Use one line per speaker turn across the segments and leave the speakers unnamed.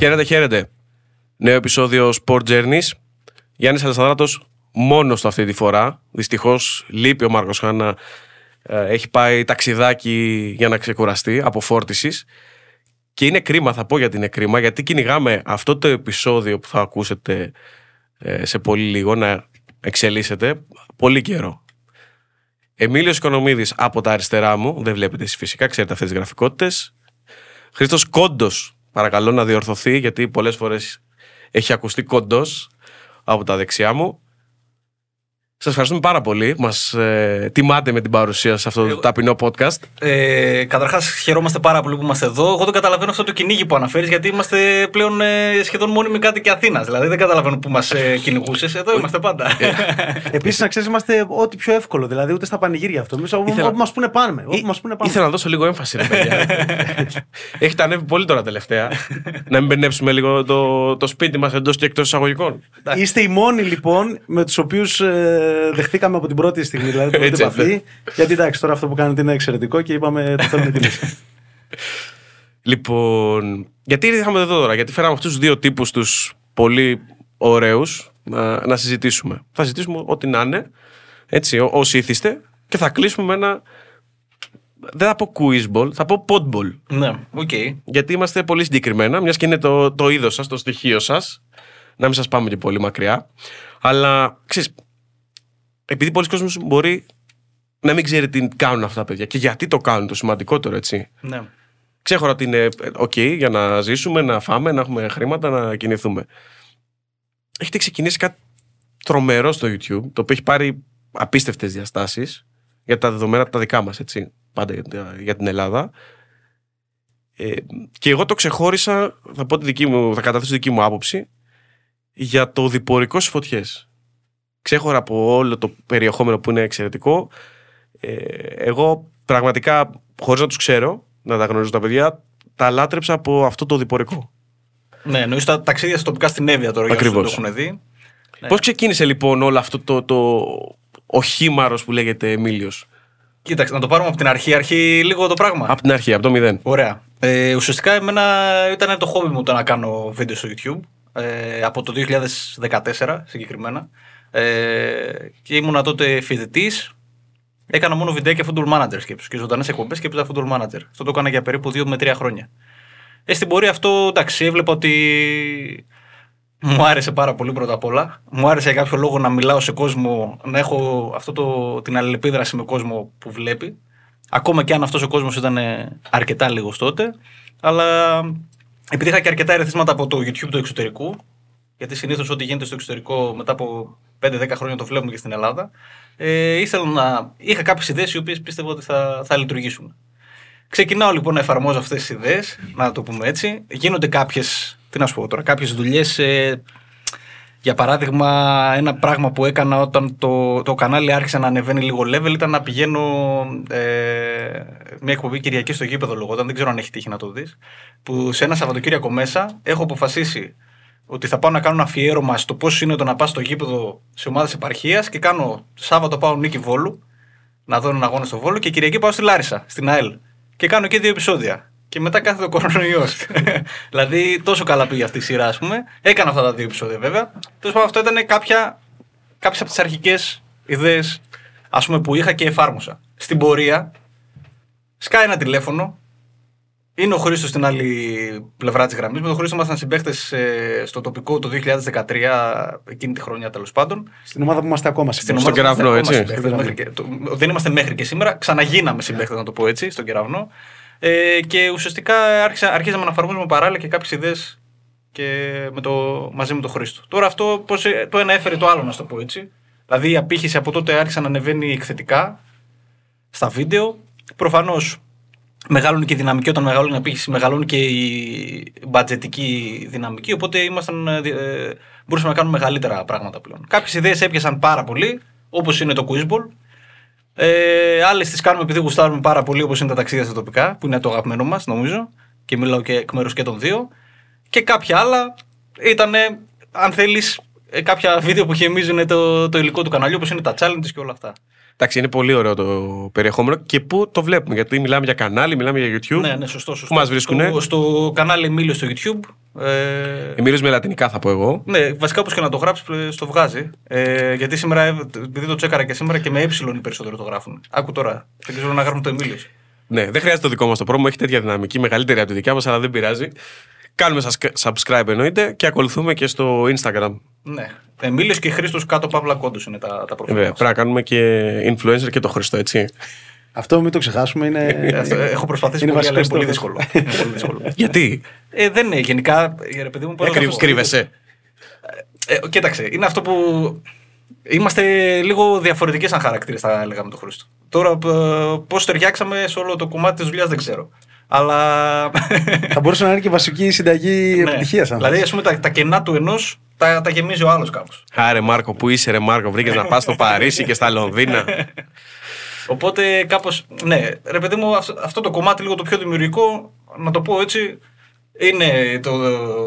Χαίρετε, χαίρετε. Νέο επεισόδιο Sport Journeys. Γιάννης Αλεσανδράτος μόνος του αυτή τη φορά. Δυστυχώς λείπει ο Μάρκος Χάνα. Ε, έχει πάει ταξιδάκι για να ξεκουραστεί από φόρτισης. Και είναι κρίμα, θα πω γιατί είναι κρίμα, γιατί κυνηγάμε αυτό το επεισόδιο που θα ακούσετε ε, σε πολύ λίγο να εξελίσσεται πολύ καιρό. Εμίλιος Οικονομίδης από τα αριστερά μου, δεν βλέπετε εσείς φυσικά, ξέρετε αυτές τις γραφικότητες. Χρήστος Κόντος, παρακαλώ να διορθωθεί γιατί πολλές φορές έχει ακουστεί Κόντος από τα δεξιά μου. Σας ευχαριστούμε πάρα πολύ που μας ε, τιμάτε με την παρουσία σε αυτό το ταπεινό podcast.
Ε, Καταρχάς, χαιρόμαστε πάρα πολύ που είμαστε εδώ. Εγώ δεν καταλαβαίνω αυτό το κυνήγι που αναφέρεις, γιατί είμαστε πλέον ε, σχεδόν μόνιμοι κάτοικοι Αθήνας. Δηλαδή, δεν καταλαβαίνω που μας ε, κυνηγούσες. Εδώ είμαστε πάντα.
Επίσης, να ξέρεις, είμαστε ό,τι πιο εύκολο. Δηλαδή, ούτε στα πανηγύρια αυτό. Εμείς
Ήθελα-
όπου μας πούνε πάμε. Όπου μας πούνε πάμε.
Ήθελα να δώσω λίγο έμφαση, ρε παιδιά. Έχετε ανέβει πολύ τώρα τελευταία. να μην μπερνέψουμε λίγο το, το σπίτι μας εντός και εκτός εισαγωγικών.
Είστε οι μόνοι λοιπόν με τους οποίους δεχτήκαμε από την πρώτη στιγμή. Δηλαδή, την πρώτη
Έτσι,
επαφή. Γιατί εντάξει, τώρα αυτό που κάνετε είναι εξαιρετικό και είπαμε το θέλουμε τη λύση.
Λοιπόν, γιατί ήρθαμε εδώ τώρα, γιατί φέραμε αυτούς του δύο τύπους τους πολύ ωραίους να, να συζητήσουμε. Θα συζητήσουμε ό,τι να είναι, έτσι, ό- όσοι ήθιστε, και θα κλείσουμε με ένα. Δεν θα πω quizball, θα πω podball.
ναι, οκ.
Γιατί είμαστε πολύ συγκεκριμένα, μιας και είναι το, το είδος σας, το στοιχείο σας. Να μην σας πάμε και πολύ μακριά. Αλλά ξέρεις, επειδή πολλοί κόσμοι μπορεί να μην ξέρει τι κάνουν αυτά τα παιδιά και γιατί το κάνουν, το σημαντικότερο, έτσι.
Ναι.
Ξέχωρα ότι είναι ε, οκ για να ζήσουμε, να φάμε, να έχουμε χρήματα, να κινηθούμε. Έχετε ξεκινήσει κάτι τρομερό στο YouTube, το οποίο έχει πάρει απίστευτες διαστάσεις για τα δεδομένα τα δικά μας, έτσι. Πάντα για, την- για την Ελλάδα. Ε, και εγώ το ξεχώρισα, θα, πω τη δική μου, θα καταθέσω τη δική μου άποψη, για το διπορικός στι φωτιές. Ξέχωρα από όλο το περιεχόμενο που είναι εξαιρετικό, ε, εγώ πραγματικά, χωρίς να τους ξέρω, να τα γνωρίζω τα παιδιά, τα λάτρεψα από αυτό το διπορικό.
Ναι, εννοείς τα ταξίδια στα τοπικά στην Εύβοια τώρα για όσους
Ακριβώς.
δεν το έχουν δει. Ναι.
Πώς ξεκίνησε λοιπόν όλο αυτό το, το οχήμαρος που λέγεται Εμίλιο.
Κοίταξε, να το πάρουμε από την αρχή. Αρχή λίγο το πράγμα.
Από την αρχή, από το μηδέν.
Ωραία. Ε, ουσιαστικά εμένα ήταν το χόμπι μου το να κάνω βίντεο στο YouTube. Ε, από το 2014 συγκεκριμένα. Ε, και ήμουνα τότε φοιτητής. Έκανα μόνο βιντεάκια football manager σκέψου και ζωντανές εκπομπές και έπαιζα football manager. Αυτό το έκανα για περίπου 2 με 3 χρόνια. Ε, στην πορεία αυτό, εντάξει, έβλεπα ότι μου άρεσε πάρα πολύ πρώτα απ' όλα. Μου άρεσε για κάποιο λόγο να μιλάω σε κόσμο, να έχω αυτό το, την αλληλεπίδραση με κόσμο που βλέπει. Ακόμα και αν αυτός ο κόσμος ήταν ε, αρκετά λίγος τότε. Αλλά επειδή είχα και αρκετά ερεθίσματα από το YouTube του εξωτερικού, γιατί συνήθως ό,τι γίνεται στο εξωτερικό μετά από 5-10 χρόνια το βλέπουμε και στην Ελλάδα, ε, ήθελα να. είχα κάποιες ιδέες οι οποίες πίστευα ότι θα, θα λειτουργήσουν. Ξεκινάω λοιπόν να εφαρμόζω αυτές τις ιδέες, να το πούμε έτσι. Γίνονται κάποιες. Τι να σου πω τώρα, κάποιες δουλειές. Ε, για παράδειγμα, ένα πράγμα που έκανα όταν το, το κανάλι άρχισε να ανεβαίνει λίγο level ήταν να πηγαίνω ε, μια εκπομπή Κυριακή στο γήπεδο λογόταν. Δεν ξέρω αν έχει τύχει να το δεις. Που σε ένα Σαββατοκύριακο μέσα έχω αποφασίσει ότι θα πάω να κάνω ένα αφιέρωμα στο πώς είναι το να πας στο γήπεδο σε ομάδες επαρχίας και κάνω Σάββατο πάω νίκη Βόλου να δω έναν αγώνα στο Βόλο και Κυριακή πάω στη Λάρισα, στην ΑΕΛ. Και κάνω και δύο επεισόδια. Και μετά κάθεται ο κορονοϊός. δηλαδή τόσο καλά πήγε αυτή η σειρά, ας πούμε. Έκανα αυτά τα δύο επεισόδια βέβαια. Τέλος πάντων, αυτό ήταν κάποια κάποιες από τις αρχικές ιδέες που είχα και εφάρμοσα. Στην πορεία, σκάει ένα τηλέφωνο. Είναι ο Χρήστος στην άλλη πλευρά της γραμμής. Με τον Χρήστο ήμασταν συμπαίχτε στο τοπικό το 2013, εκείνη τη χρονιά τέλος πάντων.
Στην ομάδα που είμαστε ακόμα
Στην
στην
Στον
ομάδα
κεραυνό,
είμαστε ακόμα
έτσι.
συμπαίκτες μέχρι και- το- δεν είμαστε μέχρι και σήμερα. Ξαναγίναμε συμπαίχτε, να το πω έτσι, στον κεραυνό. Ε, και ουσιαστικά άρχισα, αρχίσαμε να εφαρμόζουμε παράλληλα και κάποιες ιδέες και με το, μαζί με τον Χρήστο. Τώρα αυτό πώς, ε, το ένα έφερε το άλλο, να σου το πω έτσι. Δηλαδή η απήχηση από τότε άρχισε να ανεβαίνει εκθετικά στα βίντεο. Προφανώς μεγάλωνε και η δυναμική όταν μεγαλώνει η απήχηση, μεγαλώνει και η μπατζετική δυναμική. Οπότε ήμασταν, ε, ε, μπορούσαμε να κάνουμε μεγαλύτερα πράγματα πλέον. Κάποιες ιδέες έπιασαν πάρα πολύ, όπως είναι το Quizball. Ε, Άλλες τις κάνουμε επειδή γουστάρουμε πάρα πολύ, όπως είναι τα ταξίδια στα τοπικά, που είναι το αγαπημένο μας, νομίζω. Και μιλάω και εκ μέρους και των δύο. Και κάποια άλλα ήταν, αν θέλεις, κάποια βίντεο που γεμίζουν το, το υλικό του καναλιού, όπως είναι τα challenges και όλα αυτά.
Εντάξει, είναι πολύ ωραίο το περιεχόμενο και πού το βλέπουμε. Γιατί μιλάμε για κανάλι, μιλάμε για YouTube.
Ναι, ναι, σωστό. σωστό.
Πού μας βρίσκουνε;
Στο, στο κανάλι Εμίλιο στο YouTube. Ε,
Εμίλιο με λατινικά θα πω εγώ.
ναι, βασικά όπως και να το γράψεις, στο βγάζει. Ε, γιατί σήμερα, ε, επειδή το τσέκαρα και σήμερα και με ε οι περισσότερο το γράφουν. Άκου τώρα. Δεν ξέρω να γράφουν το Εμίλιος.
Ναι, δεν χρειάζεται το δικό μας το πρόμο, έχει τέτοια δυναμική, μεγαλύτερη από τη δικιά μας, αλλά δεν πειράζει. Κάνουμε σας- subscribe εννοείται και ακολουθούμε και στο Instagram.
Ναι. Εμίλιος και Χρήστος κάτω παύλα κόντους είναι τα, τα προφίλ.
Βέβαια,
μας.
πρέπει να κάνουμε και influencer και το Χριστό, έτσι.
Αυτό μην το ξεχάσουμε. Είναι...
Ε, αυτό, ε, Έχω προσπαθήσει
Είναι
πολύ, αλλά είναι
βασικός
πολύ
στόχος.
δύσκολο. Είναι πολύ δύσκολο.
Γιατί;
Ε, δεν είναι γενικά. ε, Ρε παιδί μου, πώς να το
κρύβ-
πω.
κρύβεσαι.
Ε, κοίταξε, είναι αυτό που. Είμαστε λίγο διαφορετικές σαν χαρακτήρες, θα έλεγα με τον Χρήστο. Τώρα, πώς ταιριάξαμε σε όλο το κομμάτι της δουλειάς δεν ξέρω. Αλλά.
Θα μπορούσε να είναι και βασική συνταγή
Ναι.
επιτυχίας.
Δηλαδή, ας πούμε, τα, τα κενά του ενός τα, τα γεμίζει ο άλλος κάπως.
Άρε Μάρκο, πού είσαι, ρε Μάρκο, βρήκες να πας στο Παρίσι και στα Λονδίνα.
Οπότε κάπως. Ναι, ρε παιδί μου, αυτό, αυτό το κομμάτι λίγο το πιο δημιουργικό, να το πω έτσι, είναι το,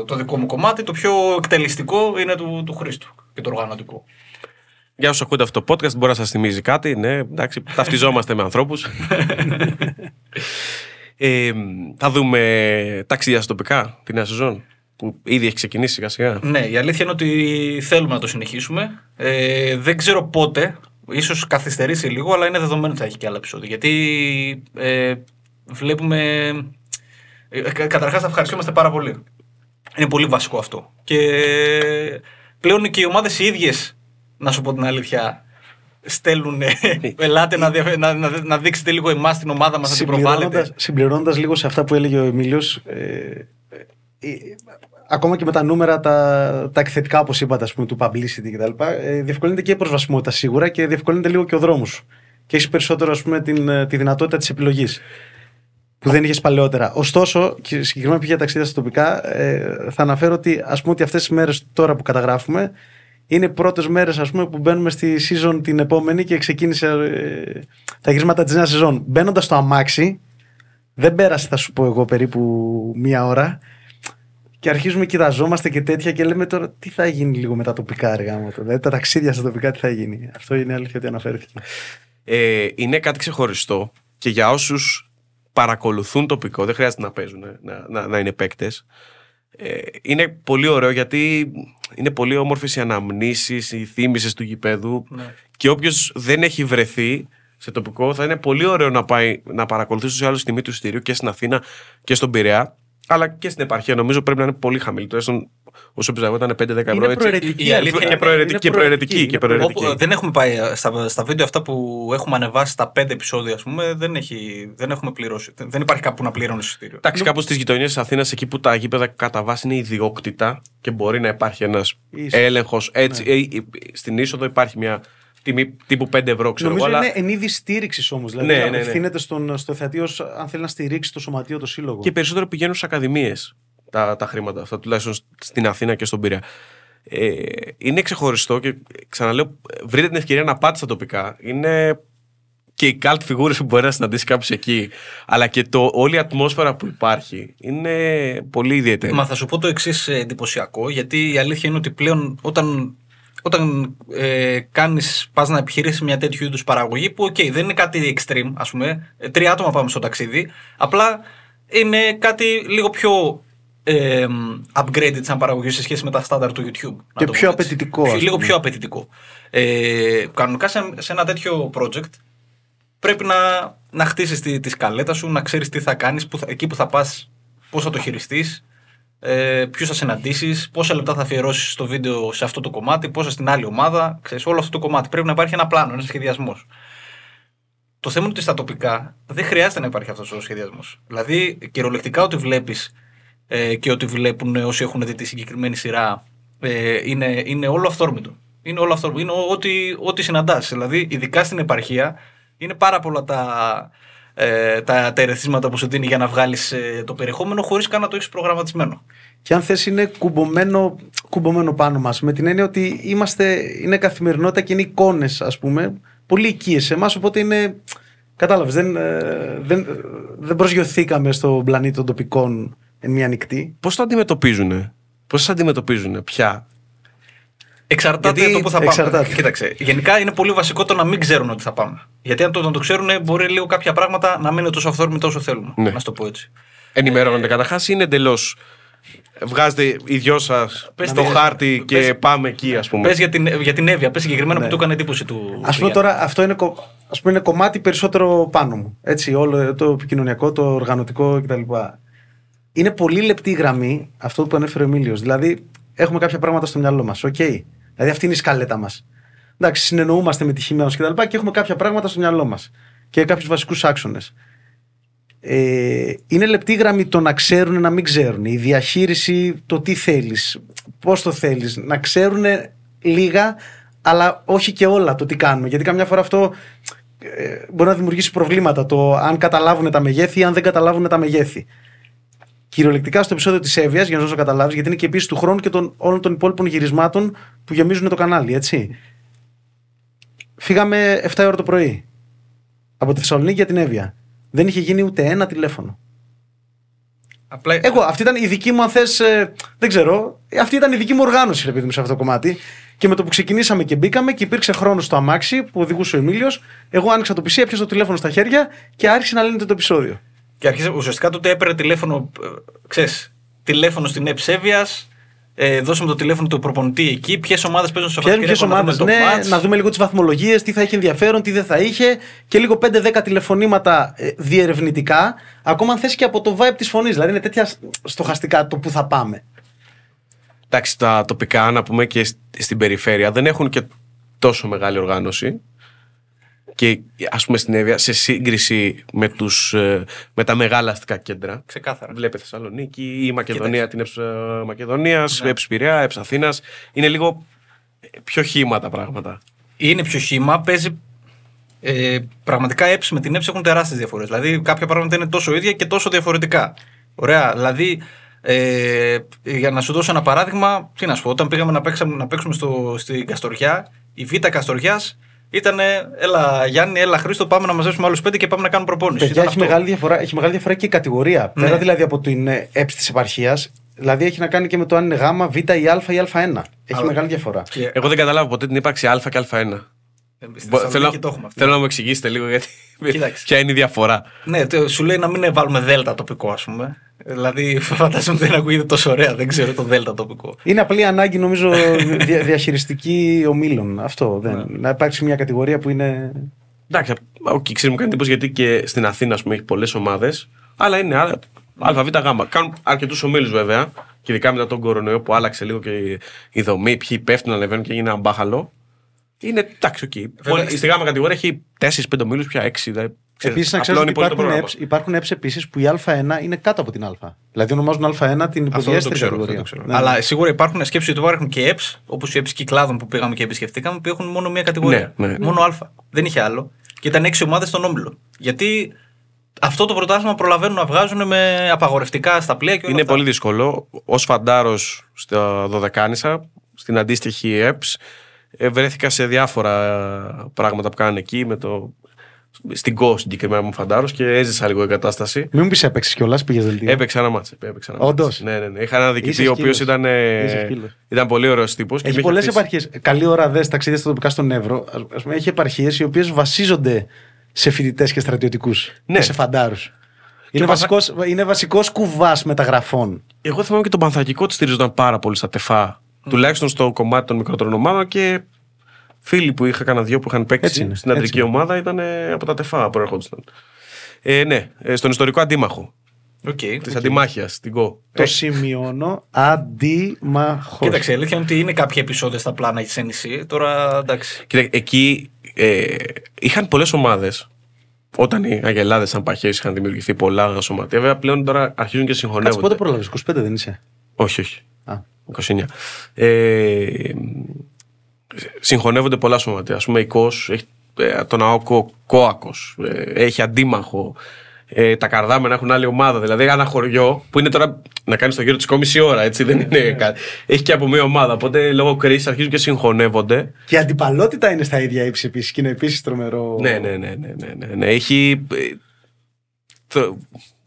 το δικό μου κομμάτι. Το πιο εκτελεστικό είναι του, του Χρήστου και το οργανωτικό.
Για όσους ακούτε αυτό το podcast, μπορεί να σας θυμίζει κάτι. Ναι, εντάξει, ταυτιζόμαστε με ανθρώπους. ε, θα δούμε ταξίδια στα τοπικά τη νέα σεζόν που ήδη έχει ξεκινήσει σιγά σιγά.
Ναι, η αλήθεια είναι ότι θέλουμε να το συνεχίσουμε. Ε, δεν ξέρω πότε. Ίσως καθυστερήσει λίγο, αλλά είναι δεδομένο ότι θα έχει και άλλα επεισόδια. Γιατί ε, βλέπουμε. Ε, κα- καταρχάς, θα ευχαριστούμαστε πάρα πολύ. Είναι πολύ βασικό αυτό. Και πλέον και οι ομάδες οι ίδιες, να σου πω την αλήθεια, στέλνουν. Ελάτε να, διαφε- να, να, να δείξετε λίγο εμάς την ομάδα μας, να την προβάλλετε.
Συμπληρώνοντα λίγο σε αυτά που έλεγε ο Εμίλιος, ε, ε, ε, ακόμα και με τα νούμερα, τα, τα εκθετικά, όπως είπατε, ας πούμε, του publicity κτλ., ε, διευκολύνεται και η προσβασιμότητα σίγουρα και διευκολύνεται λίγο και ο δρόμος. Και έχει περισσότερο ας πούμε, την, ε, τη δυνατότητα της επιλογής. Που δεν είχες παλαιότερα. Ωστόσο, και συγκεκριμένα π.χ. για ταξίδια στα τοπικά, ε, θα αναφέρω ότι, ας πούμε, ότι αυτές τις μέρες τώρα που καταγράφουμε είναι πρώτες μέρες που μπαίνουμε στη season την επόμενη και ξεκίνησε ε, τα γυρίσματα της νέας σεζόν. Μπαίνοντας στο αμάξι, δεν πέρασε, θα σου πω εγώ, περίπου μία ώρα. Και αρχίζουμε, κοιταζόμαστε και τέτοια και λέμε τώρα τι θα γίνει λίγο με τα τοπικά έργα μου. Δηλαδή τα ταξίδια στα τοπικά τι θα γίνει. Αυτό είναι αλήθεια ότι αναφέρθηκε.
Ε, είναι κάτι ξεχωριστό και για όσους παρακολουθούν τοπικό, δεν χρειάζεται να παίζουν, ε, να, να, να είναι παίκτες. Ε, είναι πολύ ωραίο γιατί είναι πολύ όμορφες οι αναμνήσεις, οι θύμησες του γηπέδου
Ναι.
και όποιος δεν έχει βρεθεί σε τοπικό θα είναι πολύ ωραίο να πάει να παρακολουθήσει τους άλλους τη τιμή του εισιτηρίου και στην Αθήνα και στον Πειραιά αλλά και στην επαρχία νομίζω πρέπει να είναι πολύ χαμηλή. Τουλάχιστον όσο ψαγόταν 5-10 ευρώ.
Είναι
έτσι.
προαιρετική.
η αλήθεια
και
είναι-
προαιρετική,
είναι
και προαιρετική,
προαιρετική,
και
είναι
προαιρετική.
Όπου, δεν έχουμε πάει ε, στα, στα βίντεο αυτά που έχουμε ανεβάσει στα πέντε επεισόδια, ας πούμε, δεν, έχει, δεν έχουμε πληρώσει. Δεν- Δεν υπάρχει κάπου να πληρώνεις εισιτήριο.
Εντάξει, κάπου στις γειτονιές της Αθήνας, εκεί που τα γήπεδα κατά βάση είναι ιδιόκτητα και μπορεί να υπάρχει ένας
Ίσως.
έλεγχος. Έτσι, ε, ε, στην είσοδο υπάρχει μια τιμή τύπου 5 ευρώ, ξέρω
Νομίζω
εγώ. Αλλά...
είναι εν είδη στήριξης όμως. Δηλαδή
Ναι, ναι, ναι.
απευθύνεται στον, στο θεατή ως αν θέλει να στηρίξει το σωματείο, το σύλλογο.
Και περισσότερο πηγαίνουν στις ακαδημίες τα, τα χρήματα αυτά, τουλάχιστον στην Αθήνα και στον Πειραιά. Ε, είναι ξεχωριστό και ξαναλέω, βρείτε την ευκαιρία να πάτε στα τοπικά. Είναι και οι cult φιγούρες που μπορεί να συναντήσει κάποιος εκεί, αλλά και το, όλη η ατμόσφαιρα που υπάρχει είναι πολύ ιδιαίτερη.
Μα θα σου πω το εξής εντυπωσιακό, γιατί η αλήθεια είναι ότι πλέον όταν, όταν ε, κάνεις, πας να επιχειρήσεις μια τέτοιου είδους παραγωγή που οκ, δεν είναι κάτι extreme ας πούμε, ε, τρία άτομα πάμε στο ταξίδι, απλά είναι κάτι λίγο πιο ε, upgraded σαν παραγωγή σε σχέση με τα στάνταρ του YouTube. να
Και
το
πιο
πω έτσι.
απαιτητικό,
Πιο-
ας
Λίγο
πούμε.
πιο απαιτητικό. Ε, κανονικά σε, σε ένα τέτοιο project πρέπει να, να χτίσεις τη, τη σκαλέτα σου, να ξέρεις τι θα κάνεις, που θα- εκεί που θα πας, πώς θα το χειριστείς, ε, ποιους θα συναντήσεις, πόσα λεπτά θα αφιερώσεις στο βίντεο σε αυτό το κομμάτι, πόσα στην άλλη ομάδα, ξέρεις, όλο αυτό το κομμάτι. Πρέπει να υπάρχει ένα πλάνο, ένας σχεδιασμός. Το θέμα είναι ότι στα τοπικά δεν χρειάζεται να υπάρχει αυτός ο σχεδιασμός. Δηλαδή, κυριολεκτικά ότι βλέπεις ε, και ότι βλέπουν όσοι έχουν δει τη συγκεκριμένη σειρά ε, είναι, είναι όλο αυθόρμητο. Είναι όλο αυθόρμητο. Είναι ό,τι, ό,τι συναντάς. Δηλαδή, ειδικά στην επαρχία, είναι πάρα πολλά τα, ε, τα, τα ερεθίσματα που σου δίνει για να βγάλεις ε, το περιεχόμενο χωρίς καν να το έχεις προγραμματισμένο.
Και αν θες είναι κουμπωμένο, κουμπωμένο πάνω μας με την έννοια ότι είμαστε, είναι καθημερινότητα και είναι εικόνες ας πούμε πολύ οικίες σε εμάς οπότε είναι κατάλαβες δεν, ε, δεν, δεν προσγειωθήκαμε στον πλανήτη των τοπικών εν μία νυχτή
Πώς το αντιμετωπίζουν, Πώς σας αντιμετωπίζουν πια;
Εξαρτάται
Γιατί
το που θα πάμε.
εξαρτάται.
Κοίταξε. Γενικά είναι πολύ βασικό το να μην ξέρουν ότι θα πάμε. Γιατί αν το, να το ξέρουν, μπορεί λίγο κάποια πράγματα να μην είναι τόσο αυθόρμητα όσο θέλουμε.
Ναι.
Να σου το πω έτσι.
Ενημερώνονται καταρχάς ή είναι εντελώς. Βγάζετε οι δυο σας στο
ναι.
χάρτη και
Πες-
πάμε εκεί, ας πούμε.
Πες για την, για την Εύβοια, πες συγκεκριμένα που του έκανε εντύπωση του.
Ας
του
πούμε
Γιάννη.
τώρα, αυτό είναι, κο- ας πούμε, είναι κομμάτι περισσότερο πάνω μου. Έτσι, όλο το επικοινωνιακό, το οργανωτικό κτλ. Είναι πολύ λεπτή η γραμμή αυτό που ανέφερε ο Εμίλιος. Δηλαδή, έχουμε κάποια πράγματα στο μυαλό μας. Οκ. Δηλαδή, αυτή είναι η σκαλέτα μας. Εντάξει, συνεννοούμαστε με τη χημία μας κτλ. Και, και έχουμε κάποια πράγματα στο μυαλό μας. Και κάποιους βασικούς άξονες. Ε, είναι λεπτή η γραμμή το να ξέρουν να μην ξέρουν. Η διαχείριση, το τι θέλεις, πώς το θέλεις. Να ξέρουν λίγα, αλλά όχι και όλα το τι κάνουμε. Γιατί καμιά φορά αυτό ε, μπορεί να δημιουργήσει προβλήματα. Το αν καταλάβουν τα μεγέθη ή αν δεν καταλάβουν τα μεγέθη. Κυριολεκτικά στο επεισόδιο της Εύβοιας, για να το καταλάβεις, γιατί είναι και επίσης του χρόνου και των, όλων των υπόλοιπων γυρισμάτων που γεμίζουν το κανάλι, έτσι. Φύγαμε 7 ώρα το πρωί από τη Θεσσαλονίκη για την Εύβοια. Δεν είχε γίνει ούτε ένα τηλέφωνο.
Απλά,
Εγώ, αυτή ήταν η δική μου, αν θες, δεν ξέρω, ε, αυτή ήταν η δική μου οργάνωση, ρε παιδί μου, σε αυτό το κομμάτι. Και με το που ξεκινήσαμε και μπήκαμε και υπήρξε χρόνος στο αμάξι που οδηγούσε ο Εμίλιος, εγώ άνοιξα το PC, έπιασα το τηλέφωνο στα χέρια και άρχισε να λύνεται το επεισόδιο.
Και αρχίζει, ουσιαστικά τότε έπαιρνε τηλέφωνο, ε, ξέρεις, τηλέφωνο στην Εψέβεια, ε, δώσαμε το τηλέφωνο του προπονητή εκεί, ποιες ομάδες παίζουν στο
Ποιες
Σαββατοκύριακο. να
ομάδες,
δούμε το
ναι,
μάτς.
να δούμε λίγο τις βαθμολογίες, τι θα είχε ενδιαφέρον, τι δεν θα είχε και λίγο 5-10 τηλεφωνήματα ε, διερευνητικά, ακόμα αν θες και από το vibe της φωνής. Δηλαδή είναι τέτοια στοχαστικά το που θα πάμε.
Εντάξει, τα τοπικά, να πούμε και σ- στην περιφέρεια, δεν έχουν και τόσο μεγάλη οργάνωση. Και ας πούμε στην Εύβοια, σε σύγκριση με, τους, ε, με τα μεγάλα αστικά κέντρα.
Ξεκάθαρα.
Βλέπε Θεσσαλονίκη, η Μακεδονία, την Έψ Μακεδονίας, Έψ Πειραιά, Έψ Αθήνα. Είναι λίγο πιο χύμα τα πράγματα.
Είναι πιο χύμα, παίζει. Ε, πραγματικά έψ με την έψ έχουν τεράστιες διαφορές. Δηλαδή κάποια πράγματα είναι τόσο ίδια και τόσο διαφορετικά. Ωραία. Δηλαδή, ε, για να σου δώσω ένα παράδειγμα, τι να σου πω, όταν πήγαμε να παίξουμε, να παίξουμε στο, στην Καστοριά, η Β' Καστοριάς ήταν έλα Γιάννη, έλα Χρήστο, πάμε να μαζέψουμε άλλους πέντε και πάμε να κάνουμε προπόνηση.
Παιδιά,
Ήταν
έχει
αυτό.
μεγάλη, διαφορά, έχει μεγάλη διαφορά και η κατηγορία.
Ναι.
Πέρα δηλαδή από την ε, έψη της επαρχίας, δηλαδή έχει να κάνει και με το αν είναι γ, β ή α ή α1. Έχει
Αλλά-
μεγάλη διαφορά.
Και-
Εγώ δεν καταλάβω ποτέ την ύπαρξη Α και Α1.
Ε, στη
Μπο-
Θεσσαλονίκη
Θέλω,
το έχουμε αυτό.
θέλω να μου εξηγήσετε λίγο γιατί.
Κοίταξε.
Ποια είναι η διαφορά.
Ναι, τε- σου λέει να μην βάλουμε δέλτα τοπικό, ας πούμε. Δηλαδή, φαντάζομαι ότι δεν ακούγεται τόσο ωραία, δεν ξέρω το δέλτα τοπικό.
Είναι απλή ανάγκη, νομίζω, δια, διαχειριστική ομίλων. Αυτό. Δεν,
Ναι.
Να υπάρξει μια κατηγορία που είναι.
Εντάξει, OK, okay, μου κάνει εντύπωση γιατί και στην Αθήνα ας πούμε, έχει πολλές ομάδες, αλλά είναι α, ΑΒ Γ. Κάνουν αρκετούς ομίλους βέβαια, και ειδικά μετά τον κορονοϊό που άλλαξε λίγο και η- η δομή, ποιοι πέφτουν να ανεβαίνουν και έγινε ένα μπάχαλο. Είναι εντάξει, οκ.
Βέβαια,
Στη Γ κατηγορία έχει 4-5 ομίλους, πια 6. Δηλαδή,
Επίσης, να ξέρεις ότι υπάρχουν ΕΠΣ, υπάρχουν ΕΠΣ επίσης που η Α1 είναι κάτω από την Α. Δηλαδή ονομάζουν Α1 την
Αυτό δεν το
υποδεέστερη
ξέρω.
κατηγορία.
δεν το ξέρω.
Ναι.
Αλλά σίγουρα υπάρχουν σκέψου ότι υπάρχουν και ΕΠΣ, όπως οι ΕΠΣ Κυκλάδων που πήγαμε και επισκεφτήκαμε, που έχουν μόνο μία κατηγορία.
Ναι, ναι.
Μόνο Α. Δεν είχε άλλο. Και ήταν έξι ομάδες στον όμιλο. Γιατί αυτό το πρωτάθλημα προλαβαίνουν να βγάζουν με απαγορευτικά στα πλοία και όλα
Είναι
αυτά.
πολύ δύσκολο. Ω φαντάρος στα Δωδεκάνησα, στην αντίστοιχη ΕΠΣ, ε, βρέθηκα σε διάφορα πράγματα που κάνανε εκεί. Με το... Στην ΚΟ συγκεκριμένα μου φαντάρος και έζησα λίγο η κατάσταση.
Μην μου πεις έπαιξες κιόλας, πήγες δελτίο.
Έπαιξα ένα μάτσε. Έπαιξα ένα
Όντως.
μάτσε. Ναι, ναι, ναι. Είχα ένα διοικητή
Είσαι
ο οποίος
σκύλος.
ήταν, ε,
Είσαι σκύλος.
ήταν πολύ ωραίος τύπος.
Έχει πολλές επαρχίες. Καλή ώρα δες ταξίδια στα τοπικά στον Εύρο. Ας πούμε, έχει επαρχίες οι οποίες βασίζονται σε φοιτητές και στρατιωτικούς.
Ναι.
Και σε φαντάρους. Είναι,
παθα-
βασικός, είναι βασικός κουβάς μεταγραφών.
Εγώ θυμάμαι και τον Πανθρακικό ότι στηρίζονταν πάρα πολύ στα ΤΕΦΑΑ. Τουλάχιστον στο κομμάτι των μικρότερων ομάδων και φίλοι που είχα κανένα δυο που είχαν παίξει
Έτσι είναι,
στην αντρική
έτσι είναι.
ομάδα ήταν ε, από τα ΤΕΦΑΑ προέρχονταν. Ε, ναι, ε, στον ιστορικό αντίμαχο
Οκ.
της Αντιμάχειας, την Κω.
Το
Ε,
σημειώνω αντίμαχος.
Κοίταξε, η αλήθεια είναι ότι είναι κάποια επεισόδια στα πλάνα της NEC. Τώρα εντάξει.
Κοίτα, εκεί ε, είχαν πολλές ομάδες. Όταν οι Αγελάδες, σαν παχές, είχαν δημιουργηθεί πολλά σωματεία. Βέβαια πλέον τώρα αρχίζουν και
Κάτσε
συγχωνεύονται.
πότε πρόλαβες, 25 δεν είσαι;
Όχι, όχι.
Α,
29. Ε, συγχωνεύονται πολλά σωματεία. Α πούμε, η ΚΟΣ έχει ε, τον ΑΟΚΟ Κόακος. έχει αντίμαχο. Ε, τα Καρδάμαινα έχουν άλλη ομάδα. Δηλαδή, ένα χωριό που είναι τώρα να κάνεις το γύρο της Κω μισή ώρα, έτσι δεν είναι κάτι. Έχει και από μία ομάδα. Οπότε λόγω κρίσης αρχίζουν και συγχωνεύονται.
Και η αντιπαλότητα είναι στα ίδια ύψη επίσης και είναι επίσης τρομερό.
Ναι, ναι, ναι, ναι, ναι, ναι, ναι. Έχει. ε, το-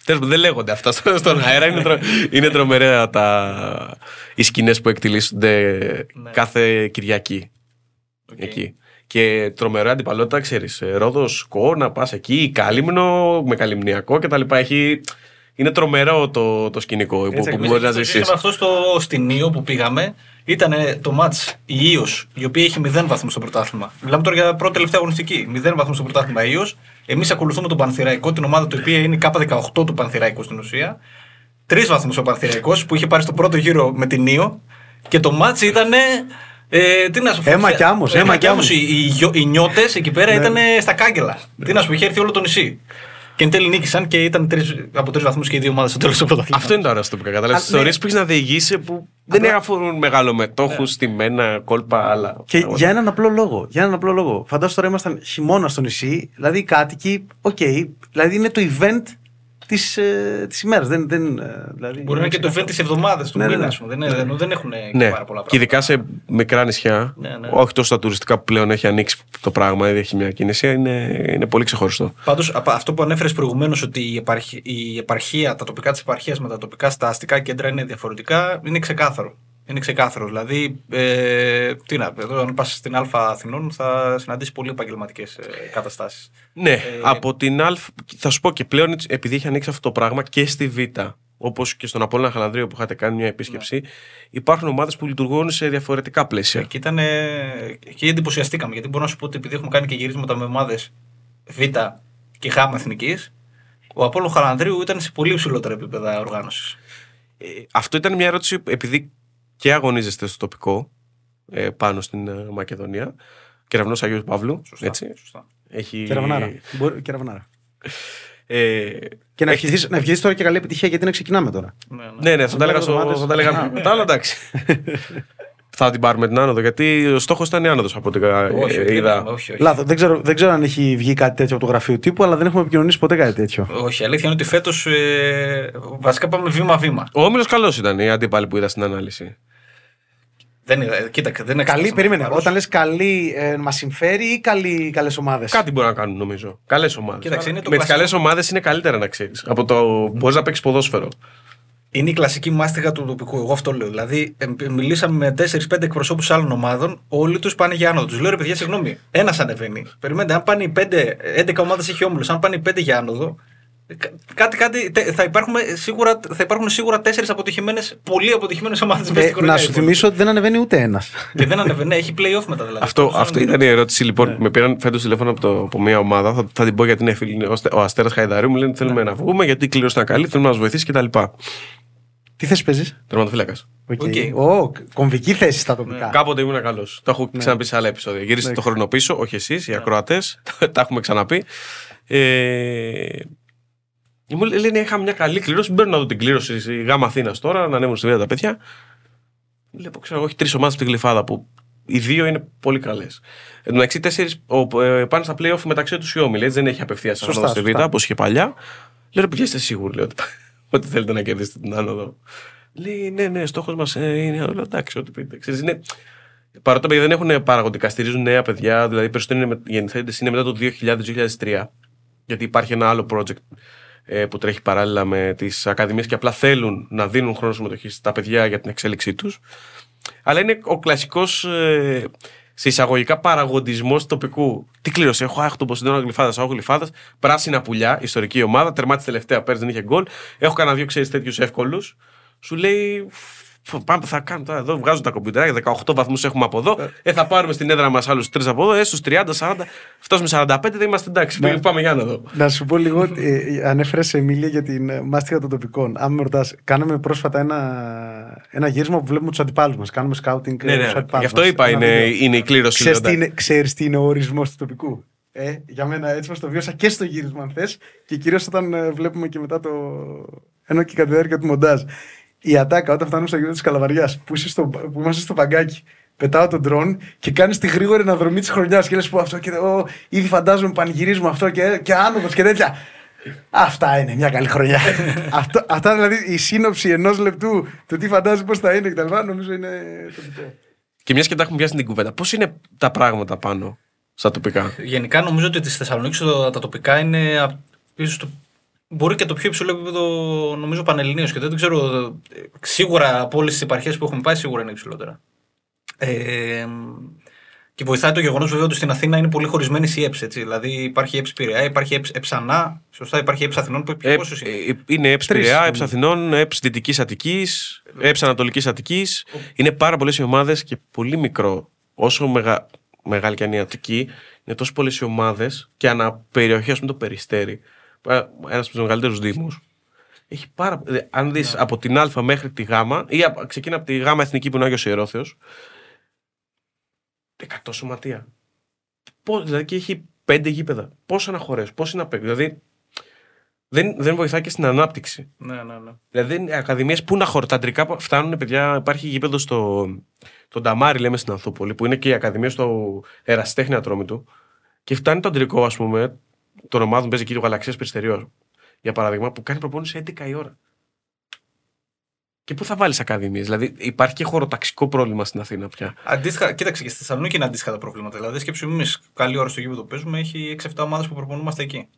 Τέλος πάντων, δεν λέγονται αυτά στο- στον αέρα. Είναι, τρο... είναι τρομερά τα... οι σκηνές που εκτυλίσσονται
Ναι.
κάθε Κυριακή.
Οκ.
Εκεί. Και τρομερά αντιπαλότητα, ξέρεις. Ρόδος, Κω, να πας εκεί, Κάλυμνο, με Καλυμνιακό κτλ. Έχει... Είναι τρομερό το, το σκηνικό που, που
εμείς
μπορείς να
Το
ζήσεις.
ζήσαμε αυτό στο, στην Ήο που πήγαμε. Ήταν το μάτς η Ήος, η οποία έχει 0 βαθμούς στο πρωτάθλημα. Μιλάμε τώρα για πρώτη τελευταία αγωνιστική. 0 βαθμούς στο πρωτάθλημα η Ήος. Εμείς ακολουθούμε τον Πανθυραϊκό, την ομάδα του οποία είναι η K18 του Πανθυραϊκού στην ουσία. Τρεις βαθμούς ο Πανθυραϊκός που είχε πάρει στο πρώτο γύρο με την Ήο. Και το μάτς ήταν. Ε, τι να σου πω,
Αίμα κι άμμος, αίμα κι άμμος.
Οι, οι, γιο- οι νιώτες εκεί πέρα
Ναι.
ήταν στα κάγκελα. Τι να σου πω, είχε έρθει όλο το νησί. Και εν τέλει νίκησαν και ήταν τρεις, από τρεις βαθμούς και οι δύο ομάδες στο τέλος του πρωταθλήματος.
Αυτό είναι το ωραίο στο τοπικά. Κατάλαβε
Α,
τις ιστορίες
ναι.
που έχεις να διηγήσει που δεν
Απλά-
αφορούν μεγαλομετόχους, στημένα, κόλπα, άλλα.
Και για έναν απλό λόγο. Για έναν απλό λόγο. Φαντάζομαι τώρα ήμασταν χειμώνα στο νησί, δηλαδή οι κάτοικοι, οκ, δηλαδή είναι το event της της ημέρας. Δεν, δεν, ε, δηλαδή,
Μπορεί να είναι και το event της εβδομάδας του
Ναι, ναι,
μήνα.
ναι.
ας πούμε. Δεν, είναι- δεν έχουν και
Ναι,
πάρα πολλά
και ειδικά
πράγματα.
σε μικρά νησιά,
Ναι, ναι.
όχι τόσο στα τουριστικά που πλέον έχει ανοίξει το πράγμα, ήδη έχει μια κίνηση, είναι, είναι πολύ ξεχωριστό.
Πάντως, αυτό που ανέφερες προηγουμένως ότι η, επαρχ- η επαρχία, τα τοπικά της επαρχίας με τα τοπικά στα αστικά κέντρα είναι διαφορετικά, είναι ξεκάθαρο. Είναι ξεκάθαρο. Δηλαδή, ε, τι να, εδώ αν πας στην Α Αθηνών θα συναντήσεις πολύ επαγγελματικές ε, καταστάσεις.
Ναι, από την Α, θα σου πω και πλέον έτσι, επειδή έχει ανοίξει αυτό το πράγμα και στη Β, όπως και στον Απόλλωνα Χαλανδρίο που είχατε κάνει μια επίσκεψη, υπάρχουν ομάδες που λειτουργούν σε διαφορετικά πλαίσια.
Εκεί ήταν. Εκεί εντυπωσιαστήκαμε. Γιατί μπορώ να σου πω ότι επειδή έχουμε κάνει και γυρίσματα με ομάδες Β και Γ εθνικής, ο Απόλλων Χαλανδρίου ήταν σε πολύ υψηλότερα επίπεδα οργάνωσης.
Ε, αυτό ήταν μια ερώτηση επειδή και αγωνίζεστε στο τοπικό ε, πάνω στην ε, Μακεδονία. Κεραυνός Αγίου Παύλου.
Σωστά.
Έτσι.
σωστά.
Έχει,
Κεραυνάρα. Μπορεί- Κεραυνάρα.
Ε,
Και να ευχηθείς, να ευχηθείς τώρα και καλή επιτυχία γιατί να ξεκινάμε τώρα.
Ναι, ναι.
ναι, ναι, θα τα έλεγα, στο,
εβδομάδες.
θα τα έλεγα
Α.
μετά, αλλά εντάξει. θα την πάρουμε την άνοδο, γιατί ο στόχος ήταν η άνοδος από ό,τι κα-
Όχι,
ε,
όχι,
είδα.
όχι, όχι.
Λάθος. Δεν ξέρω, δεν ξέρω αν έχει βγει κάτι τέτοιο από το γραφείο τύπου, αλλά δεν έχουμε επικοινωνήσει ποτέ κάτι τέτοιο.
Όχι, η αλήθεια είναι ότι φέτος ε, βασικά πάμε βήμα-βήμα.
Ο Όμιλος καλός ήταν οι αντίπαλοι που είδα στην ανάλυση.
Δεν είναι, ε, κοίταξε, δεν είναι
Καλή,
εξετάσαμε
περίμενε.
παρούς.
Όταν λες καλή, ε, μας συμφέρει ή καλές ομάδες;
Κάτι μπορεί να κάνουν νομίζω. Καλές ομάδες.
Κοίταξε, είναι το
Με τις
κλασικό.
καλές ομάδες είναι καλύτερα να ξέρεις. Από το μπορεί να παίξεις ποδόσφαιρο.
Είναι η κλασική μάστιγα του τοπικού. Εγώ αυτό λέω. Δηλαδή, ε, μιλήσαμε με 4-5 εκπροσώπους άλλων ομάδων, όλοι τους πάνε για άνοδο. Τους λέω ρε παιδιά, συγγνώμη, ένας ανεβαίνει. Περιμένετε, αν πάνε οι 5, 11 ομάδες έχει όμιλος, αν πάνε οι 5 για άνοδο, ε, κα- κάτι, κάτι, τε- θα, υπάρχουν σίγουρα, θα υπάρχουν σίγουρα 4 αποτυχημένες, πολύ αποτυχημένες ομάδες
Ε, να σου θυμίσω ότι δεν ανεβαίνει ούτε ένας.
Και δεν ανεβαίνει, ναι, έχει playoff μετά δηλαδή.
Αυτό, αυτό ήταν η ερώτηση. Λοιπόν, με πήραν φέτος τηλέφωνο από, το, από μια ομάδα. Θα, θα την πω γιατί είναι φίλη. Ο, Αστε- ο Αστέρας Χαϊδαρίου μου λένε θέλουμε να βγούμε γιατί η κλήρωση ήταν καλή, θέλουμε να μας βοηθήσει κτλ.
Τι θέση παίζεις;
Τερματοφύλακας.
Okay. Ω, κομβική θέση στα τοπικά.
Κάποτε ήμουν καλός. Το έχω ξαναπεί σε άλλα επεισόδια. Γύριστε το χρόνο πίσω, όχι εσείς, οι ακροατές. τα έχουμε ξαναπεί. Ε, μου λέ- λένε είχα μια καλή κλήρωση. Μπαίνω να δω την κλήρωση στη Γάμα Αθήνας τώρα, να ανέβουν στη βίδα τα παιδιά. Βλέπω, ξέρω εγώ, έχει τρεις ομάδες από την Γλυφάδα που οι δύο είναι πολύ καλές. Εν τω μεταξύ, τέσσερις ε, πάνε στα playoff μεταξύ τους οι όμιλοι. Έτσι δεν έχει απευθείας
Σωστά,
άνοδο στη
σωστά.
βίδα όπως είχε παλιά. Λέω ρε παιδιά, είστε σίγουροι λέω, ότι, ότι θέλετε να κερδίσετε την άνοδο. Λέει ναι, ναι, στόχος μας είναι. Λέω, εντάξει, ό,τι πείτε. Ξέρεις, είναι, Παρότι τα παιδιά δεν έχουν παραγωγικά, στηρίζουν νέα παιδιά, δηλαδή περισσότερο είναι, με- γεννηθέντες είναι μετά το 2000-2003. Γιατί υπάρχει ένα άλλο project ε, που τρέχει παράλληλα με τις ακαδημίες και απλά θέλουν να δίνουν χρόνο συμμετοχή στα παιδιά για την εξέλιξή τους. Αλλά είναι ο κλασικός ε, σε εισαγωγικά παραγοντισμό τοπικού. Τι κλήρωση, έχω άχτο Ποσειδώνα Γλυφάδα, έχω Γλυφάδα, πράσινα πουλιά, ιστορική ομάδα, τερμάτισε τελευταία πέρσι, δεν είχε γκολ. Έχω κανένα δύο ξέρεις τέτοιους εύκολους. Σου λέει, «Φου, πάμε, θα κάνουμε τώρα εδώ, βγάζουν τα κομπιουτεράκια, 18 βαθμούς έχουμε από εδώ. Ε, θα πάρουμε στην έδρα μας άλλους τρεις από εδώ, ε, στους 30, 40, φτάσουμε 45, δεν είμαστε εντάξει.
Ναι.
Πάμε για να δω.
Να σου πω λίγο, ε, ανέφερες σε Εμίλια για την ε, μάστιγα των τοπικών. Αν με ρωτάς, κάναμε πρόσφατα ένα, ένα γύρισμα που βλέπουμε τους αντιπάλους μας. Κάνουμε σκάουτινγκ
Ναι, ναι,
στους αντιπάλους
γι' αυτό
μας.
είπα
Ένα
είναι,
βίντεο.
είναι η κλήρωση.
Ξέρεις
λέω,
τι, είναι, ξέρεις τι είναι ο ορισμός του τοπικού; Ε, για μένα έτσι μας το βίωσα και στο γύρισμα, αν θες, και κυρίως όταν ε, βλέπουμε και μετά το. ενώ και κατά τη διάρκεια του μοντάζ. Η ατάκα όταν φτάνουμε στο γύρο της Καλαβαριάς, που, είσαι στο- που είμαστε στο παγκάκι, πετάω τον ντρόν και κάνεις τη γρήγορη αναδρομή της χρονιάς και λες που αυτό και ο, ήδη φαντάζομαι πανηγυρίζουμε αυτό και, και άνοδος και τέτοια. Αυτά είναι μια καλή χρονιά. αυτό, αυτά δηλαδή η σύνοψη ενός λεπτού του τι φαντάζει πώς θα είναι κτλ. Νομίζω είναι τοπικό.
Και μιας και τα έχουμε πιάσει την κουβέντα, πώς είναι τα πράγματα πάνω στα τοπικά;
Γενικά νομίζω ότι στη Θεσσαλονίκη τα, τα τοπικά είναι απ- ίσως το Μπορεί και το πιο υψηλό επίπεδο, νομίζω, πανελληνίως και δεν το ξέρω. ε, Σίγουρα από όλες τις επαρχίες που έχουμε πάει, σίγουρα είναι υψηλότερα. Ε, και βοηθάει το γεγονός βέβαια ότι στην Αθήνα είναι πολύ χωρισμένη η ΕΠΣ. Έτσι. Δηλαδή υπάρχει η ΕΠΣ Πειραιά, υπάρχει η ΕΠΣ Εψανά, σωστά, υπάρχει η ΕΠΣ Αθηνών. Που
Ε,
πόσους είναι;
ε, είναι ΕΠΣ
Τρεις.
Πειραιά, ΕΠΣ Αθηνών, ΕΠΣ Δυτικής Αττικής, ΕΠΣ Ανατολικής Αττικής. Είναι πάρα πολλές οι ομάδες και πολύ μικρό. Όσο μεγα... μεγάλη και αν είναι η Αττική, είναι τόσο πολλές οι ομάδες και αναπεριοχή, ας πούμε, το περιστέρι. Ένας από τους μεγαλύτερους Δήμους. Έχει πάρα... δε- Αν δεις από την Α μέχρι τη Γ, ή από- ξεκίνα από τη Γ Εθνική που είναι ο Άγιος Ιερόθεος, 100 σωματεία. Πώς, δηλαδή και έχει πέντε γήπεδα. Πώ να χωρέσουν, πώ είναι απ' έξω. Δηλαδή δεν, δεν βοηθάει και στην ανάπτυξη.
Ναι, ναι, ναι.
Δηλαδή, ακαδημίες που να χωρούν. Τα αντρικά που φτάνουν, παιδιά, υπάρχει γήπεδο στο. Το Νταμάρι, λέμε στην Ανθούπολη, που είναι και η ακαδημία στο Εραστέχνη Ατρόμητου. Και φτάνει το αντρικό, ας πούμε, των ομάδων παίζει εκεί το Γαλαξίας Περιστεριός, για παράδειγμα, που κάνει προπόνηση 11 η ώρα. Και πού θα βάλεις ακαδημίες, Δηλαδή, υπάρχει και χωροταξικό πρόβλημα στην Αθήνα πια.
Αντίστοιχα, κοίταξε και στη Θεσσαλονίκη είναι αντίστοιχα τα προβλήματα. Δηλαδή, σκέψου εμείς καλή ώρα στο γήπεδο που παίζουμε, έχει 6-7 ομάδες που προπονούμαστε εκεί.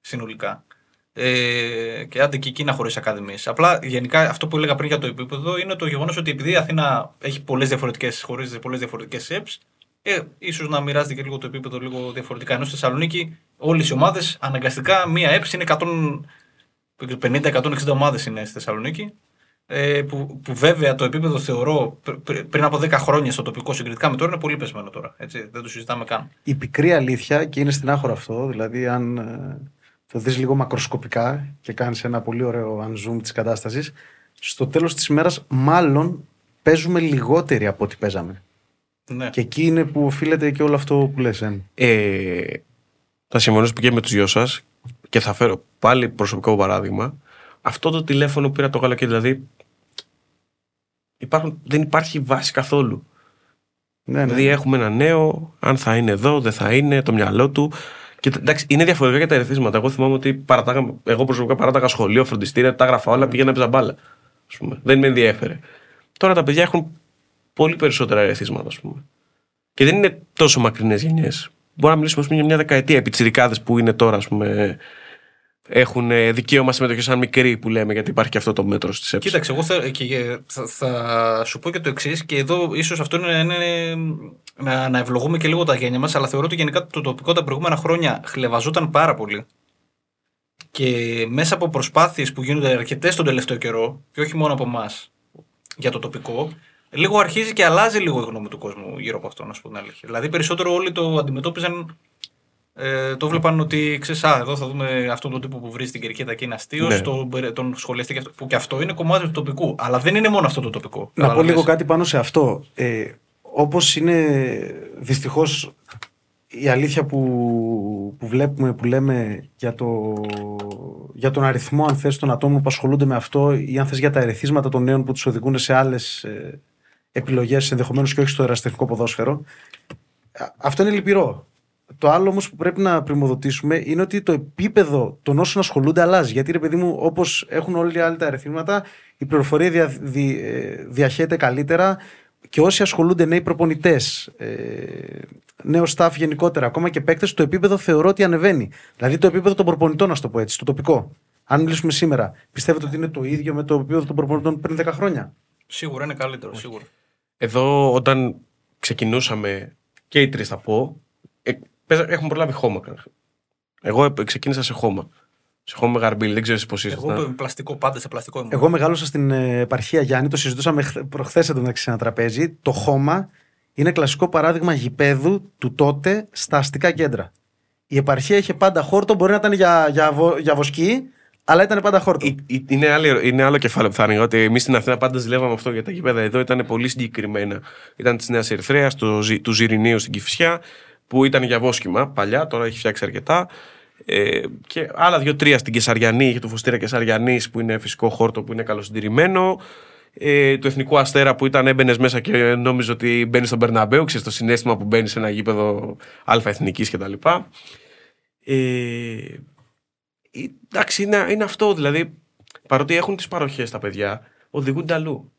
Συνολικά. Ε, και άντε και εκεί να χωρί ακαδημίες. Απλά γενικά αυτό που έλεγα πριν για το επίπεδο είναι το γεγονός ότι επειδή η Αθήνα έχει πολλές διαφορετικές χωρί πολλές διαφορετικές ΕΠΣ, ε, ίσως να μοιράζεται και λίγο το επίπεδο λίγο διαφορετικά. Ενώ στη Θεσσαλονίκη όλες οι ομάδες αναγκαστικά μία ΕΠΣ είναι 150-160 ομάδες είναι στη Θεσσαλονίκη. Ε, που, που βέβαια το επίπεδο θεωρώ πρ- πρ- πριν από 10 χρόνια στο τοπικό συγκριτικά με τώρα είναι πολύ πεσμένο τώρα. Έτσι, δεν το συζητάμε καν.
Η πικρή αλήθεια, και είναι στην άχωρα αυτό, δηλαδή αν ε, το δεις λίγο μακροσκοπικά και κάνεις ένα πολύ ωραίο unzoom της κατάστασης, στο τέλος της ημέρας μάλλον παίζουμε λιγότεροι από ό,τι παίζαμε.
Ναι.
Και εκεί είναι που οφείλεται και όλο αυτό που λες, Εν.
Ε, θα συμφωνήσω και με τους δυο σας και θα φέρω πάλι προσωπικό παράδειγμα. Αυτό το τηλέφωνο που πήρα το καλοκαίρι, δηλαδή. Υπάρχουν, δεν υπάρχει βάση καθόλου.
Ναι, ναι.
Δηλαδή έχουμε ένα νέο, αν θα είναι εδώ, δεν θα είναι, το μυαλό του. Και εντάξει, είναι διαφορετικά για τα ερεθίσματα. Εγώ θυμάμαι ότι παρατάγα, εγώ προσωπικά παράταγα σχολείο, φροντιστήρια, τα έγραφα όλα, πήγαινα παίζα μπάλα. Ας πούμε. Δεν με ενδιέφερε. Τώρα τα παιδιά έχουν πολύ περισσότερα ερεθίσματα, ας πούμε. Και δεν είναι τόσο μακρινές γενιές. Μπορούμε να μιλήσουμε ας πούμε, για μια δεκαετία. Επί τσιρικάδες που είναι τώρα, ας πούμε, έχουν ε, δικαίωμα συμμετοχή σαν μικροί που λέμε, γιατί υπάρχει και αυτό το μέτρο στις έψει.
Κοίταξε, εγώ θα, και, ε, θα, θα σου πω και το εξής, και εδώ ίσως αυτό είναι, είναι να, να ευλογούμε και λίγο τα γένια μας, αλλά θεωρώ ότι γενικά το τοπικό τα προηγούμενα χρόνια χλεβαζόταν πάρα πολύ. Και μέσα από προσπάθειες που γίνονται αρκετές τον τελευταίο καιρό, και όχι μόνο από εμάς για το τοπικό, λίγο αρχίζει και αλλάζει λίγο η γνώμη του κόσμου γύρω από αυτό, να σου πω την αλήθεια. Δηλαδή, περισσότερο όλοι το αντιμετώπιζαν. Ε, το βλέπαν ότι ξέρεις, α, εδώ θα δούμε αυτόν τον τύπο που βρει στην κερκίδα και είναι αστείο,
Ναι.
τον, τον σχολιαστή και αυτό, που και αυτό είναι κομμάτι του τοπικού. Αλλά δεν είναι μόνο αυτό το τοπικό.
Να πω
Καταλαβαίνεις.
λίγο κάτι πάνω σε αυτό. Ε, όπως είναι δυστυχώς η αλήθεια που, που βλέπουμε, που λέμε για, το, για τον αριθμό αν θες των ατόμων που ασχολούνται με αυτό ή αν θες για τα ερεθίσματα των νέων που τους οδηγούν σε άλλες ε, επιλογές ενδεχομένως και όχι στο εραστεχνικό ποδόσφαιρο. Α- Αυτό είναι λυπηρό. Το άλλο όμως που πρέπει να πρημοδοτήσουμε είναι ότι το επίπεδο των όσων ασχολούνται αλλάζει. Γιατί ρε παιδί μου, όπως έχουν όλοι οι άλλοι τα ερεθίσματα, η πληροφορία δια, δι- ε, διαχέεται καλύτερα και όσοι ασχολούνται νέοι προπονητές, ε, νέος staff γενικότερα, ακόμα και παίκτες, το επίπεδο θεωρώ ότι ανεβαίνει. Δηλαδή το επίπεδο των προπονητών, να το πω έτσι, το τοπικό. Αν μιλήσουμε σήμερα, πιστεύετε ότι είναι το ίδιο με το επίπεδο των προπονητών πριν 10 χρόνια;
Σίγουρα είναι καλύτερο, σίγουρα.
Εδώ όταν ξεκινούσαμε και οι τρεις θα πω, ε, παίζα- έχουμε προλάβει χώμα. καταρχήν. Εγώ ε, ξεκίνησα σε χώμα. Σε χώμα με γαρμπίλ, δεν ξέρω εσείς πώς
Εγώ
ήσασταν.
με πλαστικό, πάντα σε πλαστικό ήμουν.
Εγώ μεγάλωσα στην ε, επαρχία Γιάννη, το συζητούσαμε προχθές εντωμεταξύ σε ένα τραπέζι. Το χώμα είναι κλασικό παράδειγμα γηπέδου του τότε στα αστικά κέντρα. Η επαρχία είχε πάντα χόρτο, μπορεί να ήταν για, για, βο- για βοσκή, αλλά ήταν πάντα χόρτο.
Ε, ε, Είναι, άλλη- είναι άλλο κεφάλαιο που θα άνοιγα. Ότι εμείς στην Αθήνα πάντα ζηλεύαμε αυτό για τα γήπεδα. Εδώ ήταν πολύ συγκεκριμένα. Ήταν της Νέας Ερυθρέας, του Ζηρινίου στην Κυφσιά, που ήταν για βόσκημα παλιά, τώρα έχει φτιάξει αρκετά. Ε, και άλλα δύο-τρία στην Κεσαριανή, είχε του Φωστήρα Κεσαριανής που είναι φυσικό χόρτο που είναι καλοσυντηρημένο. Ε, του Εθνικού Αστέρα που ήταν έμπαινες μέσα και νόμιζε ότι μπαίνει στον Περναμπέου, ξέρεις το συνέστημα που μπαίνει σε ένα γήπεδο Α Εθνική κτλ. Ε, εντάξει, είναι, είναι αυτό. Δηλαδή, παρότι έχουν τις παροχές τα παιδιά, οδηγούνται αλλού.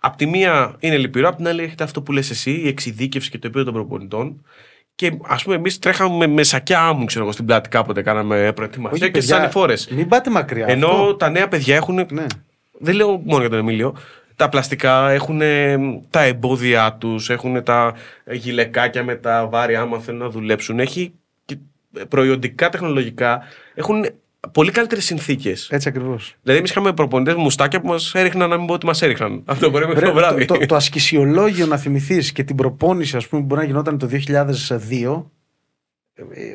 Απ' τη μία είναι λυπηρό, απ' την άλλη έχετε αυτό που λες εσύ, η εξειδίκευση και το επίπεδο των προπονητών. Και ας πούμε, εμείς τρέχαμε με, με σακιά άμμου, ξέρω εγώ, στην πλάτη κάποτε. Κάναμε προετοιμασία
Όχι,
και
παιδιά,
στι ανηφόρε.
Μην πάτε μακριά.
Ενώ
Αυτό.
τα νέα παιδιά έχουν.
Ναι.
Δεν λέω μόνο για τον Εμίλιο. Τα πλαστικά έχουν τα εμπόδια τους, έχουν τα γυλαικάκια με τα βάρη άμα θέλουν να δουλέψουν. Έχει και προϊόντικά, τεχνολογικά. Έχουν πολύ καλύτερες συνθήκες.
Έτσι ακριβώς.
Δηλαδή, εμείς είχαμε προπονητές μουστάκια που μας έριχναν να μην πω ότι μας έριχναν. Αυτό μπορεί μέχρι το βράδυ.
το, το, το ασκησιολόγιο να θυμηθείς και την προπόνηση, ας πούμε, που μπορεί να γινόταν το 2002, ε,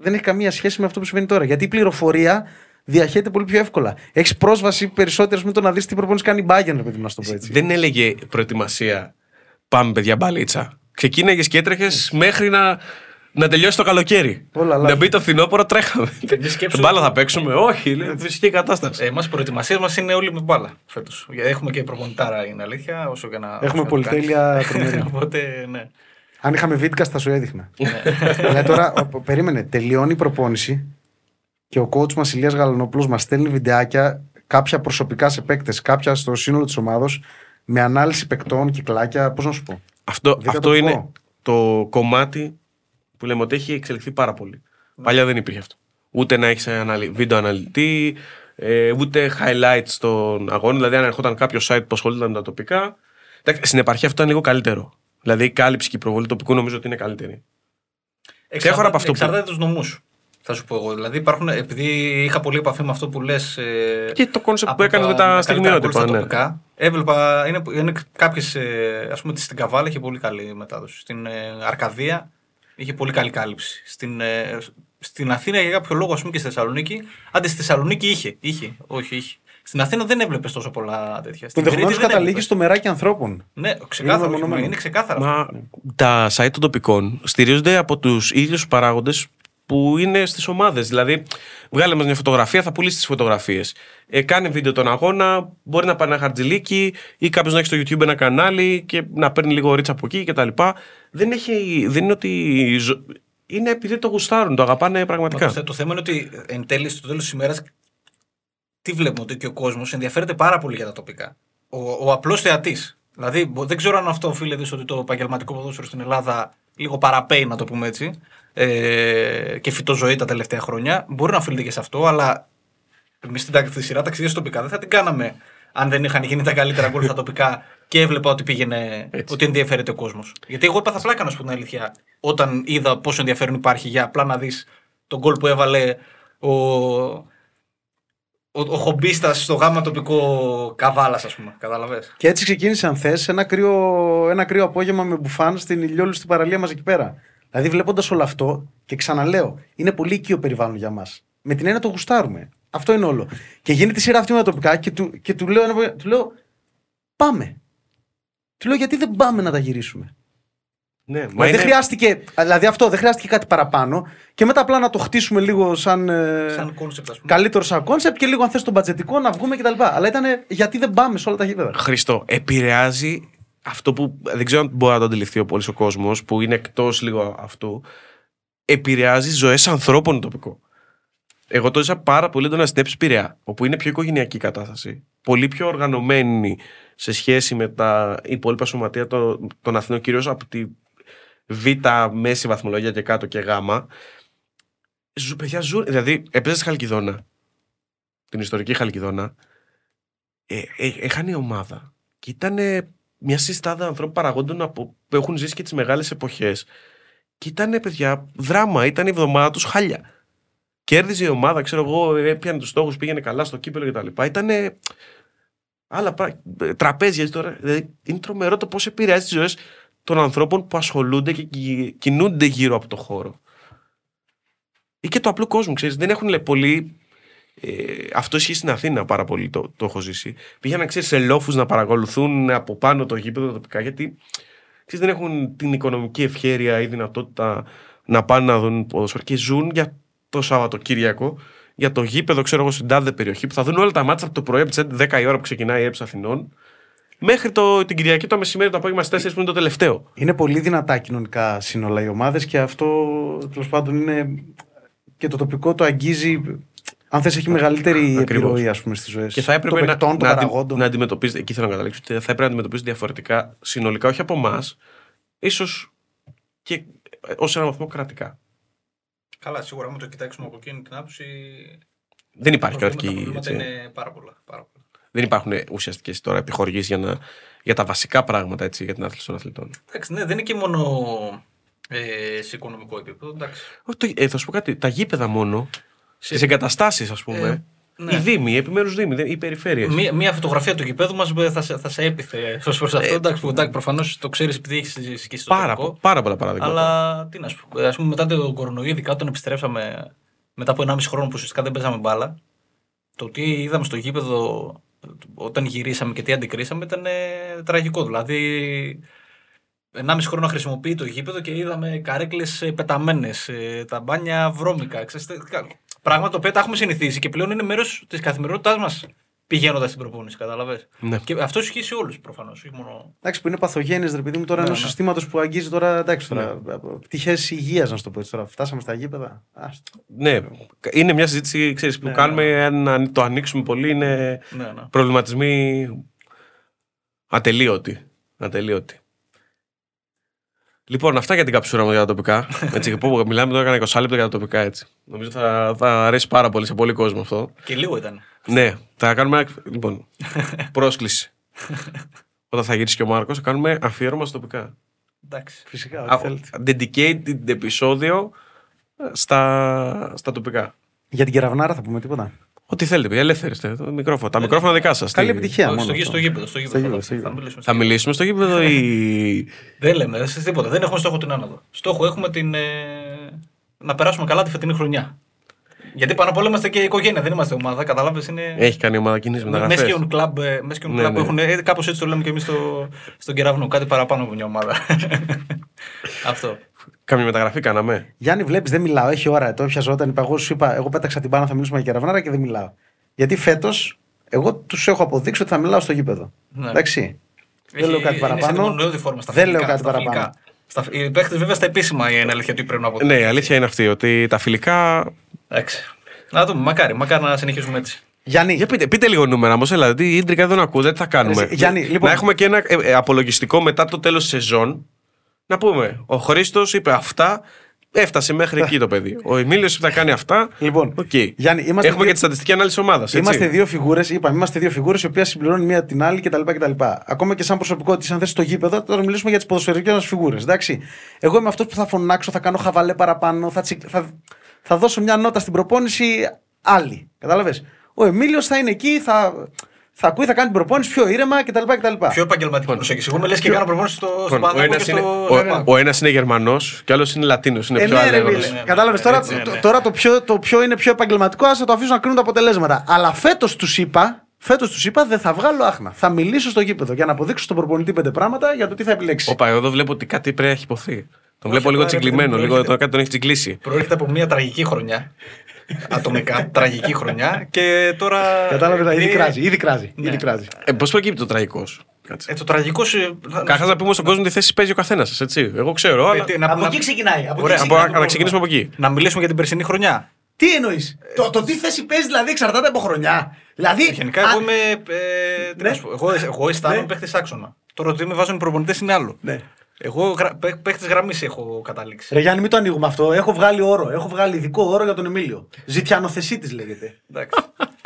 δεν έχει καμία σχέση με αυτό που συμβαίνει τώρα. Γιατί η πληροφορία διαχέεται πολύ πιο εύκολα. Έχεις πρόσβαση περισσότερε με το να δεις τι προπόνηση κάνει η Bayern, ρε παιδί μου, να σου το πω έτσι.
Δεν έλεγε προετοιμασία. Πάμε, παιδιά, μπαλίτσα. Ξεκίναγες και έτρεχες μέχρι να, να τελειώσει το καλοκαίρι.
Όλα
να
αλλάζουν.
μπει το φθινόπωρο, τρέχαμε.
σκέψου-
Μπάλα θα παίξουμε. Όχι, λέει, φυσική κατάσταση.
Ε, Εμάς οι προετοιμασίες μας είναι όλοι με μπάλα φέτος. Έχουμε και προπονητάρα, είναι αλήθεια. Όσο και να,
Έχουμε
όσο
πολυτέλεια
και να το κάνει.
τρομερή.
Οπότε, ναι.
Αν είχαμε βίντεο, θα σου έδειχνα. δηλαδή τώρα, ο- ο- περίμενε, τελειώνει η προπόνηση και ο coach μας Ηλίας Γαλανόπουλος μας στέλνει βιντεάκια, κάποια προσωπικά σε παίκτες, κάποια στο σύνολο της ομάδα, με ανάλυση παικτών, κυκλάκια. Πώς να σου πω.
Αυτό,
Δείτε
αυτό
το
είναι
πω.
το κομμάτι που λέμε ότι έχει εξελιχθεί πάρα πολύ. Παλιά δεν υπήρχε αυτό. Ούτε να έχεις βίντεο αναλυτή, ε, ούτε highlights στον αγώνα. Δηλαδή, αν ερχόταν κάποιος site που ασχολούνταν με τα τοπικά. Εντάξει, στην επαρχία αυτό ήταν λίγο καλύτερο. Δηλαδή, η κάλυψη και η προβολή τοπικού νομίζω ότι είναι καλύτερη. Ξέχωρα από αυτό που-
Εξαρτάται τους νομούς. Θα σου πω εγώ. Δηλαδή, υπάρχουν, επειδή είχα πολύ επαφή με αυτό που λες. Ε,
Και το concept
από
που έκανε με τα
καλύτερα
στιγμιότυπα.
goals στα
Ναι.
τοπικά, Έβλεπα, είναι, είναι κάποιες. Α πούμε, στην Καβάλα είχε πολύ καλή μετάδοση. Στην ε, Αρκαδία είχε πολύ καλή κάλυψη. Στην, ε, στην Αθήνα για κάποιο λόγο, ας πούμε και στη Θεσσαλονίκη. Άντε στη Θεσσαλονίκη είχε. είχε όχι, είχε. Στην Αθήνα δεν έβλεπες τόσο πολλά τέτοια. Στην
Ενδεχομένως
Κρήτη δεν
καταλήγεις
έβλεπες.
στο μεράκι ανθρώπων.
Ναι, ξεκάθαρο.
Είναι
Είναι,
μεμονωμένο.
είναι ξεκάθαρο.
Μα τα site των τοπικών στηρίζονται από τους ίδιους παράγοντες που είναι στις ομάδες. Δηλαδή, βγάλε μας μια φωτογραφία, θα πουλήσεις τις φωτογραφίες. Ε, κάνει βίντεο τον αγώνα, μπορεί να πάει ένα χαρτζιλίκι ή κάποιος να έχει στο YouTube ένα κανάλι και να παίρνει λίγο ρίτσα από εκεί κτλ. Δεν, έχει, δεν είναι ότι. ζω- Είναι επειδή το γουστάρουν, το αγαπάνε
Μα
πραγματικά.
το, θε- το θέμα είναι ότι εν τέλει, στο τέλος της ημέρας, τι βλέπουμε, ότι και ο κόσμος ενδιαφέρεται πάρα πολύ για τα τοπικά. Ο, ο απλός θεατής. Δηλαδή, μπο- δεν ξέρω αν αυτό οφείλεται στο ότι το επαγγελματικό ποδόσφαιρο στην Ελλάδα λίγο παραπέει, να το πούμε έτσι, ε, και φυτοζωή τα τελευταία χρόνια. Μπορεί να οφείλεται και σε αυτό, αλλά εμείς στην ταξ- τη σειρά ταξίδια τοπικά δεν θα την κάναμε αν δεν είχαν γίνει τα καλύτερα γκολ στα τοπικά και έβλεπα ότι πήγαινε,
Έτσι.
ότι ενδιαφέρεται ο κόσμος. Γιατί εγώ έπαθα πλάκα να σου πω την αλήθεια, όταν είδα πόσο ενδιαφέρον υπάρχει για απλά να δεις τον γκολ που έβαλε ο, ο, ο χομπίστας στο γάμα τοπικό καβάλας, ας πούμε. Κατάλαβε.
Και έτσι ξεκίνησε, αν θες, ένα κρύο, ένα κρύο απόγευμα με μπουφάν στην ηλιόλου στην παραλία μας εκεί πέρα. Δηλαδή, βλέποντας όλο αυτό, και ξαναλέω, είναι πολύ οικείο περιβάλλον για μας. Με την έννοια το γουστάρουμε. Αυτό είναι όλο. Και γίνεται η σειρά αυτή με τα τοπικά και του, και του, λέω, ένα- του λέω, πάμε. Του λέω, γιατί δεν πάμε να τα γυρίσουμε;
Ναι,
Μα δεν χρειάστηκε, δηλαδή αυτό δεν χρειάστηκε κάτι παραπάνω και μετά απλά να το χτίσουμε λίγο σαν, ε,
Σαν concept, ας πούμε.
καλύτερο σαν concept και λίγο αν θες τον μπατζετικό να βγούμε κτλ. Αλλά ήταν γιατί δεν πάμε σε όλα τα γήπεδα.
Χρίστο, επηρεάζει αυτό που δεν ξέρω αν μπορεί να το αντιληφθεί ο πολύς ο κόσμος, που είναι εκτός λίγο αυτού. Επηρεάζει ζωές ανθρώπων το τοπικό. Εγώ το έζησα πάρα πολύ έντονα στην ΕΠΣ Πειραιά, όπου είναι πιο οικογενειακή η κατάσταση. Πολύ πιο οργανωμένη σε σχέση με τα υπόλοιπα σωματεία των, των Αθηνών, κυρίως από τη Β, μέση βαθμολογία και κάτω και Γ. Ζου, παιδιά ζουν. Δηλαδή, έπαιζε στη Χαλκιδόνα, την ιστορική Χαλκιδόνα, ε, ε, έχανε η ομάδα και ήταν μια συστάδα ανθρώπων παραγόντων από, που έχουν ζήσει και τις μεγάλες εποχές. Και ήταν, παιδιά, δράμα. Ήταν η εβδομάδα τους χάλια. Κέρδιζε η ομάδα, ξέρω εγώ, έπιανε τους στόχους, πήγαινε καλά στο κύπελο κτλ. Ήταν. Άλλα πράγματα. Τραπέζια τώρα. Δηλαδή, είναι τρομερό το πώς επηρεάζει τις ζωές των ανθρώπων που ασχολούνται και κι- κινούνται γύρω από το χώρο. Ή και το απλό κόσμο, ξέρεις. Δεν έχουν λέει, πολύ ε, αυτό ισχύει στην Αθήνα πάρα πολύ, το, το έχω ζήσει. Πήγαιναν, ξέρεις, σε λόφους να παρακολουθούν από πάνω το γήπεδο τα τοπικά, γιατί ξέρεις, δεν έχουν την οικονομική ευχέρεια ή δυνατότητα να πάνε να δουν ποδοσφαίρο και ζουν για το Σαββατοκύριακο, για το γήπεδο, ξέρω εγώ, στην τάδε περιοχή, που θα δουν όλα τα μάτσα από το πρωί από τις 10 η ώρα που ξεκινάει η έψη Αθηνών, μέχρι το, την Κυριακή το μεσημέρι το απόγευμα στις 4 που είναι το τελευταίο.
Είναι πολύ δυνατά κοινωνικά σύνολα οι ομάδες και αυτό τέλος πάντων είναι και το τοπικό το αγγίζει. Αν θες έχει μεγαλύτερη
Ακριβώς.
επιρροή ας πούμε, στις ζωές
Και θα έπρεπε
των
να,
παικτών, των
να, αντι-
παραγόντων.
να αντιμετωπίζετε, εκεί θέλω να καταλήξω, ότι θα έπρεπε να αντιμετωπίζετε διαφορετικά συνολικά, όχι από εμάς, ίσως και ως ένα βαθμό κρατικά.
Καλά, σίγουρα, με το κοιτάξουμε από εκείνη την άποψη.
Δεν υπάρχει
τα
κρατική.
προβλήματα
έτσι.
είναι πάρα πολλά. Πάρα πολλά.
Δεν υπάρχουν ουσιαστικές τώρα επιχορηγήσεις για, να- για τα βασικά πράγματα έτσι, για την άθληση των αθλητών.
Εντάξει, ναι, δεν είναι και μόνο ε, σε οικονομικό επίπεδο. Εντάξει.
Όχι, το- ε, θα σου πω κάτι. Τα γήπεδα μόνο,
Σε-
τι εγκαταστάσεις, ας πούμε.
Ε, ναι.
Οι δήμοι, οι επιμέρους δήμοι, δεν- οι περιφέρειες.
Μία, μία φωτογραφία του γηπέδου μας θα, σε- θα σε έπιθε ως προς αυτό. εντάξει, που, εντάξει, προφανώς το ξέρεις επειδή έχεις και στο
Ε, Πάρα,
τοπικό.
πάρα πολλά παραδείγματα.
Αλλά τι να σου πω. Α πούμε, μετά τον κορονοϊό, ειδικά όταν επιστρέψαμε μετά από 1,5 χρόνο που ουσιαστικά δεν παίζαμε μπάλα, το τι είδαμε στο γήπεδο όταν γυρίσαμε και τι αντικρίσαμε ήταν ε, τραγικό. Δηλαδή, 1,5 χρόνο να χρησιμοποιεί το γήπεδο και είδαμε καρέκλες πεταμένες, τα μπάνια βρώμικα. Ξέρεις, τε- Πράγματα τα οποία τα έχουμε συνηθίσει και πλέον είναι μέρος της καθημερινότητάς μας πηγαίνοντας στην προπόνηση. Κατάλαβες;
Ναι.
Και αυτό ισχύει σε όλους προφανώς. Όχι μόνο.
Εντάξει, που είναι παθογένειες, ρε παιδί μου, τώρα
Ναι,
ενός
ναι.
συστήματος που αγγίζει τώρα. Εντάξει, τώρα. Πτυχές υγείας, να σου το πω έτσι τώρα. Φτάσαμε στα γήπεδα. Άστο.
Ναι, είναι μια συζήτηση ξέρεις, που
Ναι,
κάνουμε. Αν το ανοίξουμε πολύ, είναι
Ναι, ναι.
προβληματισμοί ατελείωτοι. ατελείωτοι. Λοιπόν, αυτά για την καψούρα μου για τα τοπικά. Έτσι, που μιλάμε τώρα για 20 λεπτά για τα τοπικά έτσι. Νομίζω θα, θα αρέσει πάρα πολύ σε πολύ κόσμο αυτό.
Και λίγο ήταν.
Ναι, θα κάνουμε. ένα- Λοιπόν, πρόσκληση. Όταν θα γυρίσει και ο Μάρκος, θα κάνουμε αφιέρωμα στα τοπικά.
Εντάξει.
Φυσικά,
Α,
ό,τι θέλετε.
Dedicated επεισόδιο στα, στα τοπικά.
Για την κεραυνάρα θα πούμε τίποτα;
Ό,τι θέλετε, παιδιά, ελεύθεροι είστε. Το μικρόφωνο. Τα μικρόφωνα δικά σας.
Καλή επιτυχία.
Στο,
μόνο
στο,
αυτό.
στο γήπεδο. Στο γήπεδο,
Στο γήπεδο,
θα,
στο γήπεδο.
θα μιλήσουμε.
Θα μιλήσουμε στο γήπεδο ή.
Δεν λέμε δεν σε τίποτα. Δεν έχουμε στόχο την άνοδο. Στόχο έχουμε την, ε, να περάσουμε καλά τη φετινή χρονιά. Γιατί πάνω απ' όλα είμαστε και οικογένεια, δεν είμαστε ομάδα. Κατάλαβε είναι.
Έχει κάνει ομάδα κοινή μεταγραφές.
Μέσκιον κλαμπ, ε, Μέσκιον
Ναι,
κλαμπ
ναι.
έχουν. Ε, Κάπως έτσι το λέμε και εμείς στο, στον κεραυνό. Κάτι παραπάνω από μια ομάδα. Αυτό.
Κάμια μεταγραφή κάναμε.
Γιάννη, βλέπεις, δεν μιλάω. Έχει ώρα. Το έπιαζα όταν είπα. Εγώ σου είπα, εγώ πέταξα την πάνω, θα μιλήσουμε για κεραυνάρα και δεν μιλάω. Γιατί φέτος, εγώ τους έχω αποδείξει ότι θα μιλάω στο γήπεδο.
Ναι.
Εντάξει. Δεν
Έχει-
λέω κάτι
είναι σε
παραπάνω.
μονοδιώδη φόρμα, στα
Δεν
φιλικά,
λέω κάτι
στα
παραπάνω.
φιλικά. Στα, οι παίχτε βέβαια στα επίσημα είναι αλήθεια ότι πρέπει να πω.
Ναι, η αλήθεια είναι αυτή ότι τα φιλικά.
Εντάξει. Να δούμε, μακάρι, μακάρι να συνεχίσουμε έτσι.
Γιάννη,
Για πείτε, πείτε λίγο νούμερα όμως, δηλαδή η ίντρικα δεν ακούτε, τι θα κάνουμε.
Εσύ, Γιάννη, λοιπόν.
Να έχουμε και ένα ε, ε, απολογιστικό μετά το τέλος της σεζόν. Να πούμε, ο Χρήστος είπε αυτά, έφτασε μέχρι εκεί το παιδί. Ο Εμίλιος είπε θα κάνει αυτά.
Λοιπόν,
Οκ.
Γιάννη, είμαστε
Έχουμε
δύο-
και τη στατιστική ανάλυση ομάδας.
Είμαστε δύο φιγούρες, είπαμε, είμαστε δύο φιγούρες οι οποίες συμπληρώνουν μία την άλλη κτλ. κτλ. Ακόμα και σαν προσωπικότητα, αν θες στο γήπεδο, τώρα μιλήσουμε για τις ποδοσφαιρικές μας φιγούρες. Εντάξει. Εγώ είμαι αυτός που θα φωνάξω, θα κάνω χαβαλέ παραπάνω, θα, τσικ- θα, θα δώσω μια νότα στην προπόνηση άλλη. Κατάλαβες; Ο Εμίλιος θα είναι εκεί, θα, θα ακούει, θα κάνει την προπόνηση πιο ήρεμα κτλ. κτλ.
Πιο επαγγελματική προσέγγιση. Εγώ με λες και κάνω προπόνηση στο, στο
Λοιπόν, ο
Παναθηναϊκό
ένας
και
είναι,
στο.
ο,
στο-
ο ένας είναι Γερμανός και ο άλλος είναι Λατίνος. Είναι
Ε,
πιο
ναι, ρε,
αλεύρος.
Βίλ.
ναι, ναι.
Κατάλαβες, τώρα,
Έτσι, ναι,
το-
ναι.
τώρα το, πιο, το πιο είναι πιο επαγγελματικό, α το αφήσω να κρίνουν τα αποτελέσματα. Αλλά φέτος τους είπα, φέτος τους είπα, δεν θα βγάλω άχνα. Θα μιλήσω στο γήπεδο για να αποδείξω στον προπονητή πέντε πράγματα για το τι θα επιλέξει.
Όπα, εδώ βλέπω ότι κάτι πρέπει να έχει υποθεί. Τον βλέπω
Όχι,
λίγο
ρε, παιδί
τσιγκλιμένο,
μου,
λίγο
προέρχεται-
το κάτι τον έχει τσιγκλίσει.
Προέρχεται από μια τραγική χρονιά. Ατομικά, τραγική χρονιά. Και τώρα.
Κατάλαβε, ήδη
Ε,
κράζει, ήδη κράζει.
ναι.
Ήδη κράζει.
Ε, Πώς προκύπτει το τραγικός;
Ε, το τραγικός σου.
Καταρχάς να πούμε στον κόσμο τι θέση παίζει ο καθένας σας, έτσι. Εγώ ξέρω, αλλά.
Ε, τι, να-
Από
να-
εκεί ξεκινάει. Από
Ωραία,
εκεί
Από-
ξεκινάει το
να ξεκινήσουμε από
πρόβλημα.
εκεί.
Να μιλήσουμε για την περσινή χρονιά.
Τι εννοείς; Το, το τι θέση παίζει δηλαδή εξαρτάται από χρονιά. Δηλαδή.
Γενικά,
αν-
εγώ είμαι. Ε, τι
Ναι.
να σου πω, εγώ, εγώ αισθάνομαι
Ναι.
παίχτη άξονα. Τώρα ότι με βάζουν οι προπονητές είναι άλλο.
Ναι.
Εγώ παίχτη γραμμής έχω καταλήξει.
Ρε Γιάννη, μην το ανοίγουμε αυτό. Έχω βγάλει όρο. Έχω βγάλει ειδικό όρο για τον Εμίλιο. Ζητιανοθεσίτης λέγεται.
Εντάξει.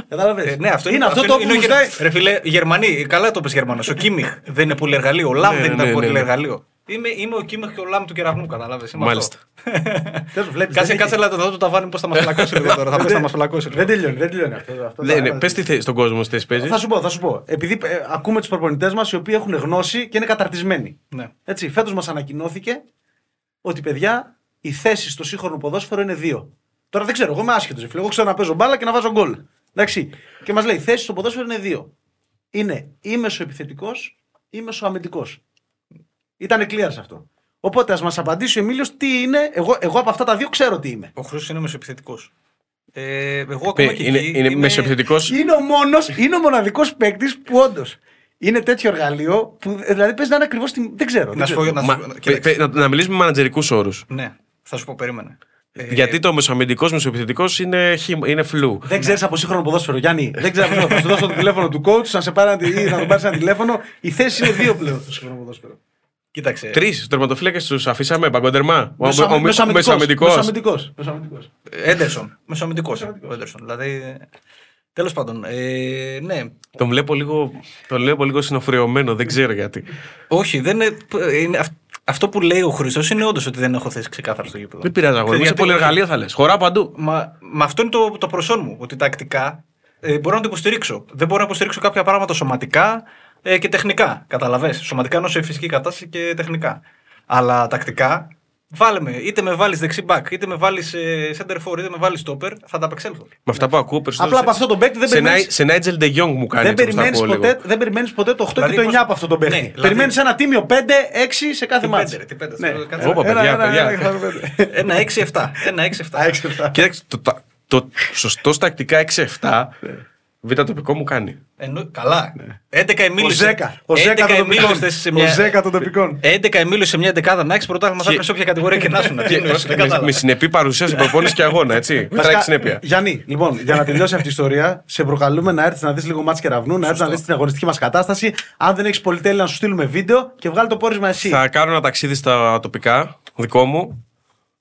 Κατάλαβες;
Ε, ναι, αυτό
είναι, αυτό το
είναι
που
ο
μου
Γερ-
ζητάει.
Ρε φίλε, οι Γερμανοί, καλά το πες Γερμανός. Ο Κίμιχ δεν είναι πολύ εργαλείο. Ο Λαμ
Ναι,
δεν
ναι,
ήταν
ναι,
πολύ
ναι.
εργαλείο. Είμαι, είμαι ο Κίμιχ και ο Λαμ του κεραυνού, κατάλαβες.
Μάλιστα.
Δεν το βλέπεις,
Κάτσε,
δεν
κάτσε να το δω το ταβάνι πώς θα μας φυλακώσει λίγο τώρα. Θα πες θα μας φυλακώσει
Δεν
λίγο.
τελειώνει, δεν τελειώνει αυτό. αυτό
Ναι,
το-
ναι, πες τι θέση στον κόσμο τι θέση παίζει.
Θα σου πω, θα σου πω. Επειδή ε, ακούμε τους προπονητές μας οι οποίοι έχουν γνώση και είναι καταρτισμένοι.
Ναι.
Έτσι, φέτος μας ανακοινώθηκε ότι παιδιά η θέση στο σύγχρονο ποδόσφαιρο είναι δύο. Τώρα δεν ξέρω, εγώ είμαι άσχετος. Εγώ ξέρω να παίζω μπάλα και να βάζω γκολ. Εντάξει. Και μας λέει θέση στο ποδόσφαιρο είναι δύο. Είναι ή μεσοεπιθετικό ή μεσοαμυντικό. Ήταν clear σε αυτό. Οπότε ας μας απαντήσει ο Εμίλιος τι είναι. Εγώ, εγώ από αυτά τα δύο ξέρω τι είμαι.
Ο Χρήστο είναι μεσοεπιθετικό. Ε, εγώ ακόμα και
Είναι,
εκεί
είναι
είμαι-
μεσοεπιθετικό.
Είναι ο μόνος, είναι ο μοναδικός παίκτης που όντως είναι τέτοιο εργαλείο που ε, δηλαδή παίζει να είναι ακριβώς την. Δεν ξέρω.
Να
δεν
σου πω,
ξέρω.
να σου
Μα-
πω-
πε-
κοίταξε.
πε- να, να μιλήσουμε με μανατζερικούς όρους.
Ναι, θα σου πω, περίμενε. Ε,
Γιατί το μεσοαμυντικός μεσοεπιθετικό είναι, χι- είναι φλου.
Δεν ξέρεις από σύγχρονο ποδόσφαιρο, Γιάννη. Δεν ξέρεις από Θα σου δώσω το τηλέφωνο του coach, να σε πάρει ένα, ή να τον πάρεις ένα τηλέφωνο. Η θέση είναι δύο πλέον στο σύγχρονο ποδόσφαιρο.
Κοίταξε.
Τρεις τερματοφύλακες τους αφήσαμε παγκοντερμά. Ο
Μεσοα-
ο- ο-
μεσοαμυντικός,
μεσοαμυντικός.
μεσοαμυντικός, μεσοαμυντικός.
Έντερσον. Μεσοαμυντικό. Ο Έντερσον. Δηλαδή. Τέλος πάντων. Ε, ναι.
Τον βλέπω λίγο, τον βλέπω λίγο συνοφριωμένο, δεν ξέρω γιατί.
Όχι, δεν είναι. είναι αυ- αυτό που λέει ο Χρήστο είναι όντως ότι δεν έχω θέσει ξεκάθαρα στο γήπεδο.
Δεν πειράζει αγόρι. μου,
Γιατί
Σε πολυεργαλείο θα λες. Χωρά παντού.
Μα, μα αυτό είναι το, το προσόν μου. Ότι τακτικά ε, μπορώ να το υποστηρίξω. Δεν μπορώ να υποστηρίξω κάποια πράγματα σωματικά ε, και τεχνικά. Καταλαβες. Σωματικά ενώ σε φυσική κατάσταση και τεχνικά. Αλλά τακτικά, βάλε με. Είτε με βάλεις δεξί back, είτε με βάλεις center for, είτε με βάλεις stopper, θα τα απεξέλθω.
Με αυτά που ακούω περισσότερο.
Απλά από αυτό τον παίκτη δεν
σε,
περιμένεις-
Νάι- σε Νάιτζελ Ντε Γιόγκ μου κάνει.
Δεν
έτσι, όπως τα
περιμένει
ακούω
ποτέ,
λίγο.
δεν περιμένεις ποτέ το 8
Δηλαδή,
και το
πώς-
9 από αυτό τον παίκτη.
Ναι, δηλαδή-
Περιμένεις ένα τίμιο 5-6 σε κάθε
Τι
μάτς.
πέντε, ρε, τι πέντε,
Ναι.
στο- κάτσε.
Όπα, παιδιά,
Ένα, ένα,
παιδιά.
ένα, ένα, ένα.
Ένα 6-7. Ένα 6-7.
Α, έξι λεπτά.
Κοίταξε, το, το, το σωστός τακτικά 6-7 β' τοπικό μου κάνει.
Ενώ, καλά. 11 Εμίλιο.
Ο Ζέκα. Ο Ζέκα των τοπικών.
σε
Ο
μια.
Ζέκα των τοπικών.
11 Εμίλιο σε μια δεκάδα να έχει πρωτάθλημα θα
Και-
πες σε όποια κατηγορία και να σου.
Και, με, με συνεπή παρουσία σε προπόνηση και αγώνα, έτσι.
Βασικά,
Μετράει συνέπεια.
Γιάννη, λοιπόν, για να τελειώσει αυτή η ιστορία, σε προκαλούμε να έρθεις να δεις λίγο μάτς κεραυνού, να έρθεις να δεις την αγωνιστική μας κατάσταση. Αν δεν έχεις πολυτέλεια, να σου στείλουμε βίντεο και βγάλει το πόρισμα εσύ.
Θα κάνω ένα ταξίδι στα τοπικά, δικό μου,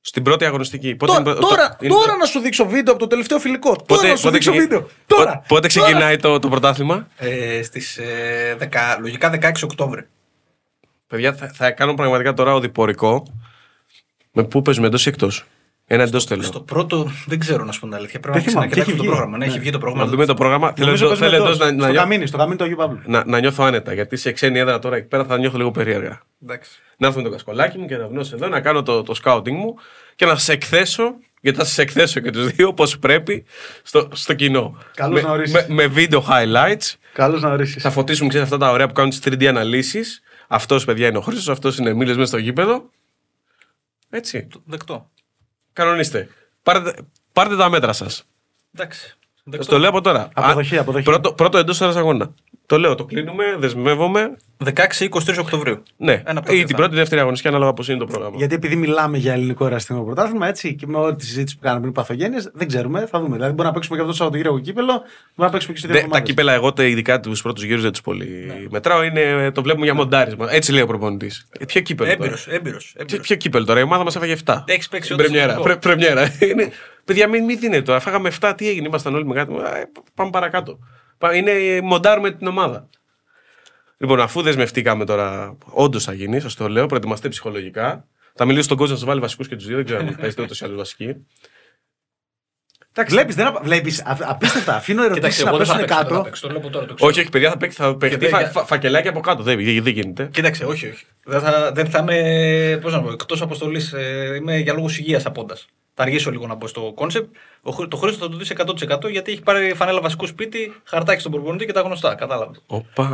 στην πρώτη αγωνιστική. Πότε
Τώρα,
είναι- το-
τώρα,
είναι-
τώρα να σου δείξω βίντεο από το τελευταίο φιλικό. Τώρα
Πότε,
να σου
πότε,
δείξω
ξεκι-
βίντεο.
πότε-
Τώρα.
πότε
Τώρα.
ξεκινάει το, το πρωτάθλημα;
Ε, στις, ε, δεκα- λογικά 16 Οκτώβρη.
Παιδιά, θα, θα κάνω πραγματικά τώρα οδηπορικό. Με πού παίζουμε εντός ή εκτός; Ένα εντός θέλω.
Στο πρώτο δεν ξέρω να σου πω την αλήθεια. Πρέπει
Δεν
να
θυμάμαι,
ξανακοιτάξω
και
το
έχει
πρόγραμμα. Ναι,
βγει.
έχει βγει το
Να
πρόγραμμα.
δούμε το πρόγραμμα. Θέλω,
Νομίζω
εντός-
παίζουμε
θέλω
εντός,
εντός να, να,
στο
νιώ-
καμίνι, στο καμίνι του Αγίου Παύλου.
να, να νιώθω άνετα. Γιατί σε ξένη έδρα τώρα εκεί πέρα θα νιώθω λίγο περίεργα.
Εντάξει.
Να έρθω με το κασκολάκι μου και να γνώσω εδώ, να κάνω το, το scouting μου και να σας εκθέσω, γιατί θα σας εκθέσω και τους δύο όπω πρέπει στο, στο κοινό.
Καλώς
με,
να ορίσεις.
με, με βίντεο highlights.
Καλώς να ορίσεις.
Θα φωτίσουμε ξέρεις, αυτά τα ωραία που κάνουν τις 3D αναλύσεις. Αυτός παιδιά είναι ο Χρήστο, αυτός είναι ο Μίλε μέσα στο γήπεδο. Έτσι.
Δεκτό.
Κανονίστε. Πάρτε, πάρτε τα μέτρα σας.
Εντάξει.
Σας
Δεκτό.
το λέω από τώρα.
Αποδοχή,
Α,
αποδοχή.
Πρώτο, πρώτο εντός ώρας αγώνα. Το λέω, το κλείνουμε, δεσμεύομαι.
16-23 Οκτωβρίου.
Ναι,
Ένα από τα
ή
δύο
την
θα
πρώτη ή δεύτερη αγωνιστική, ανάλογα πώς είναι το πρόγραμμα.
Γιατί επειδή μιλάμε για ελληνικό εραστικό πρωτάθλημα, έτσι και με όλη τη συζήτηση που κάναμε πριν παθογένειες, δεν ξέρουμε, θα δούμε. Δηλαδή, μπορεί να παίξουμε και αυτό το Σαββατοκύριακο κύπελο, μπορεί να παίξουμε και σε δύο
Δε, τα
εβδομάδες.
κύπελα, εγώ τε- ειδικά τους πρώτους γύρους δεν τους πολύ μετράω. Είναι, το βλέπουμε για μοντάρισμα. Έτσι λέει ο προπονητής. Ε, ποιο κύπελο. τώρα;
Έμπειρος. Έμπειρος,
Ποιο,
έμπειρος.
ποιο κύπελο τώρα, η ομάδα μας έφαγε 7.
Έχεις παίξει όντως
Πρεμιέρα.
εθνικό.
Πρε, πρεμιέρα. Είναι, παιδιά, μην, μην δίνετε τώρα. Φάγαμε 7, τι έγινε, ήμασταν όλοι μεγάλοι. Ε, Πάμε παρακάτω. Πά- Είναι μοντάρουμε την ομάδα. Λοιπόν, αφού δεσμευτήκαμε τώρα, όντως θα γίνει, σας το λέω, προετοιμαστείτε ψυχολογικά. Θα μιλήσω στον coach να σας βάλει βασικούς και τους δύο, δεν ξέρω αν παίζετε ούτως ή άλλως βασικοί.
Βλέπεις, δεν απα... βλέπεις, α- απίστευτα. Αφήνω ερωτήσεις
Κοίταξε,
να
εγώ δεν θα
πέσουν
παίξω, δεν θα
κάτω.
παίξω, το λέω από τώρα, το ξέρω.
Όχι, όχι, παιδιά, θα παίξει, θα παιχτεί
δεν-
φα,
για-
φα, φακελάκι από κάτω. Δεν, δεν γίνεται.
Κοίταξε, όχι, όχι. Δεν θα, δεν θα είμαι, πώς να πω, εκτός αποστολής, ε, είμαι για λόγους υγείας απόντας. Θα αργήσω λίγο να μπω στο concept. Ο, Χρ- το Χρήστο θα το δεις 100% γιατί έχει πάρει φανέλα βασικού σπίτι, χαρτάκι στον προπονητή και τα γνωστά. Κατάλαβες.
Οπα,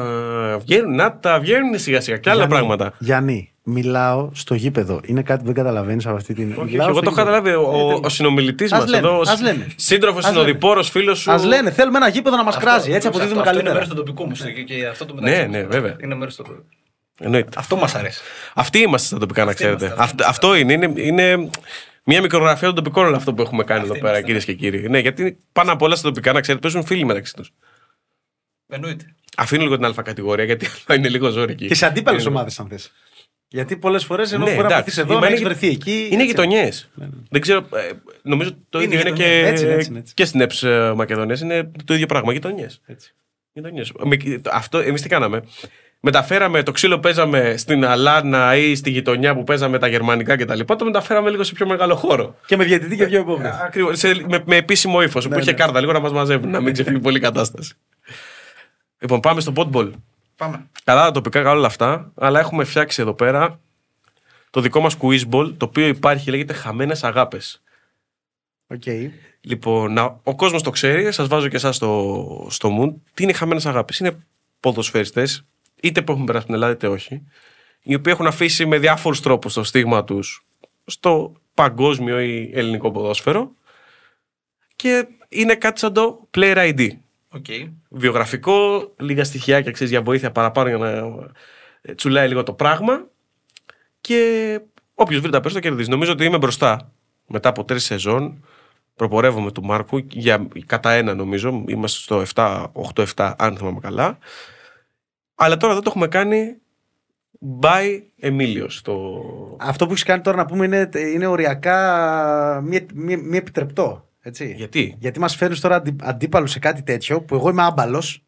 βγαίνουν, να τα βγαίνουν σιγά σιγά και άλλα
Γιάννη,
πράγματα.
Γιάννη, μιλάω στο γήπεδο. Είναι κάτι που δεν καταλαβαίνεις από αυτή την.
Όχι,
Μιλάω
όχι, εγώ
στο
το έχω
γήπεδο.
καταλάβει. Ο,
Ε,
ο συνομιλητής
Ας
μας
λένε,
εδώ,
ας λένε.
σύντροφος,
Ας λένε.
συνοδοιπόρος, φίλος σου.
Α λένε, θέλουμε ένα γήπεδο να μας κράζει. Έτσι
αυτό,
αποδίδουμε
αυτό είναι μέρος
καλύτερα.
του τοπικού μου και- και αυτό το
Ναι,
μεταξύ
ναι,
μας.
βέβαια.
Είναι μέρος του.
Εννοείται.
Αυτό μας αρέσει.
Αυτοί είμαστε στα τοπικά, να ξέρετε.
είμαστε, αυτοί
Αυτό, αυτό είναι, είναι, είναι μια μικρογραφία των τοπικών όλο αυτό που έχουμε κάνει εδώ πέρα, κυρίες και κύριοι. Ναι, γιατί πάνω απ' όλα στα τοπικά, να ξέρετε, παίζουν φίλοι μεταξύ τους.
Εννοείται.
Αφήνω λίγο την αλφα κατηγορία, γιατί είναι λίγο ζόρι εκεί.
Και σε αντίπαλες
Είναι-
ομάδες, αν θες. Γιατί πολλές φορές ενώ
Ναι,
μπορεί να
εντάξει.
βρεθεί εδώ,
Μα
να
είναι
έχεις
γει-
βρεθεί εκεί.
Είναι
έτσι.
γειτονιές. Δεν ξέρω. ε, νομίζω το
Είναι
ίδιο είναι και,
γειτονιές. Έτσι είναι, έτσι είναι, έτσι.
και στην ΕΠΣ Μακεδονίας. Είναι το ίδιο πράγμα. Γειτονιές.
Έτσι.
Γειτονιές. Με- Αυτό εμείς τι κάναμε; Μεταφέραμε το ξύλο που παίζαμε στην Αλάνα ή στη γειτονιά που παίζαμε τα γερμανικά κτλ. Το μεταφέραμε λίγο σε πιο μεγάλο χώρο.
Και με διαιτητή και δύο επόμενε.
Ακριβώς, σε- με, με επίσημο ύφος που είχε
ναι.
κάρτα λίγο να μας μαζεύουν, να μην ξεφύγει πολύ η κατάσταση. Λοιπόν, πάμε στο podball.
Πάμε.
Καλά τα τοπικά καλά όλα αυτά, αλλά έχουμε φτιάξει εδώ πέρα το δικό μας quizball, το οποίο υπάρχει, λέγεται Χαμένες Αγάπες.
Οκ.
Λοιπόν, να- ο κόσμος το ξέρει, σας βάζω και εσάς στο, στο mood. Τι είναι χαμένες αγάπες. Είναι ποδοσφαιριστές, είτε που έχουν περάσει στην Ελλάδα είτε όχι, οι οποίοι έχουν αφήσει με διάφορους τρόπους το στίγμα τους στο παγκόσμιο ή ελληνικό ποδόσφαιρο και είναι κάτι σαν το Player ID.
OK.
Βιογραφικό, λίγα στοιχεία και για βοήθεια παραπάνω για να ε, τσουλάει λίγο το πράγμα και όποιος βρει τα περισσότερα κερδίζει. Νομίζω ότι είμαι μπροστά μετά από τρεις σεζόν. Προπορεύομαι του Μάρκου για κατά ένα νομίζω. Είμαστε στο 7, 8-7, αν θυμάμαι καλά. Αλλά τώρα δεν το έχουμε κάνει by Εμίλιο. Το...
Αυτό που έχεις κάνει τώρα να πούμε είναι, είναι οριακά μη, μη, μη επιτρεπτό. Έτσι.
Γιατί;
Γιατί μας φέρνεις τώρα αντι, αντίπαλο σε κάτι τέτοιο που εγώ είμαι άμπαλος.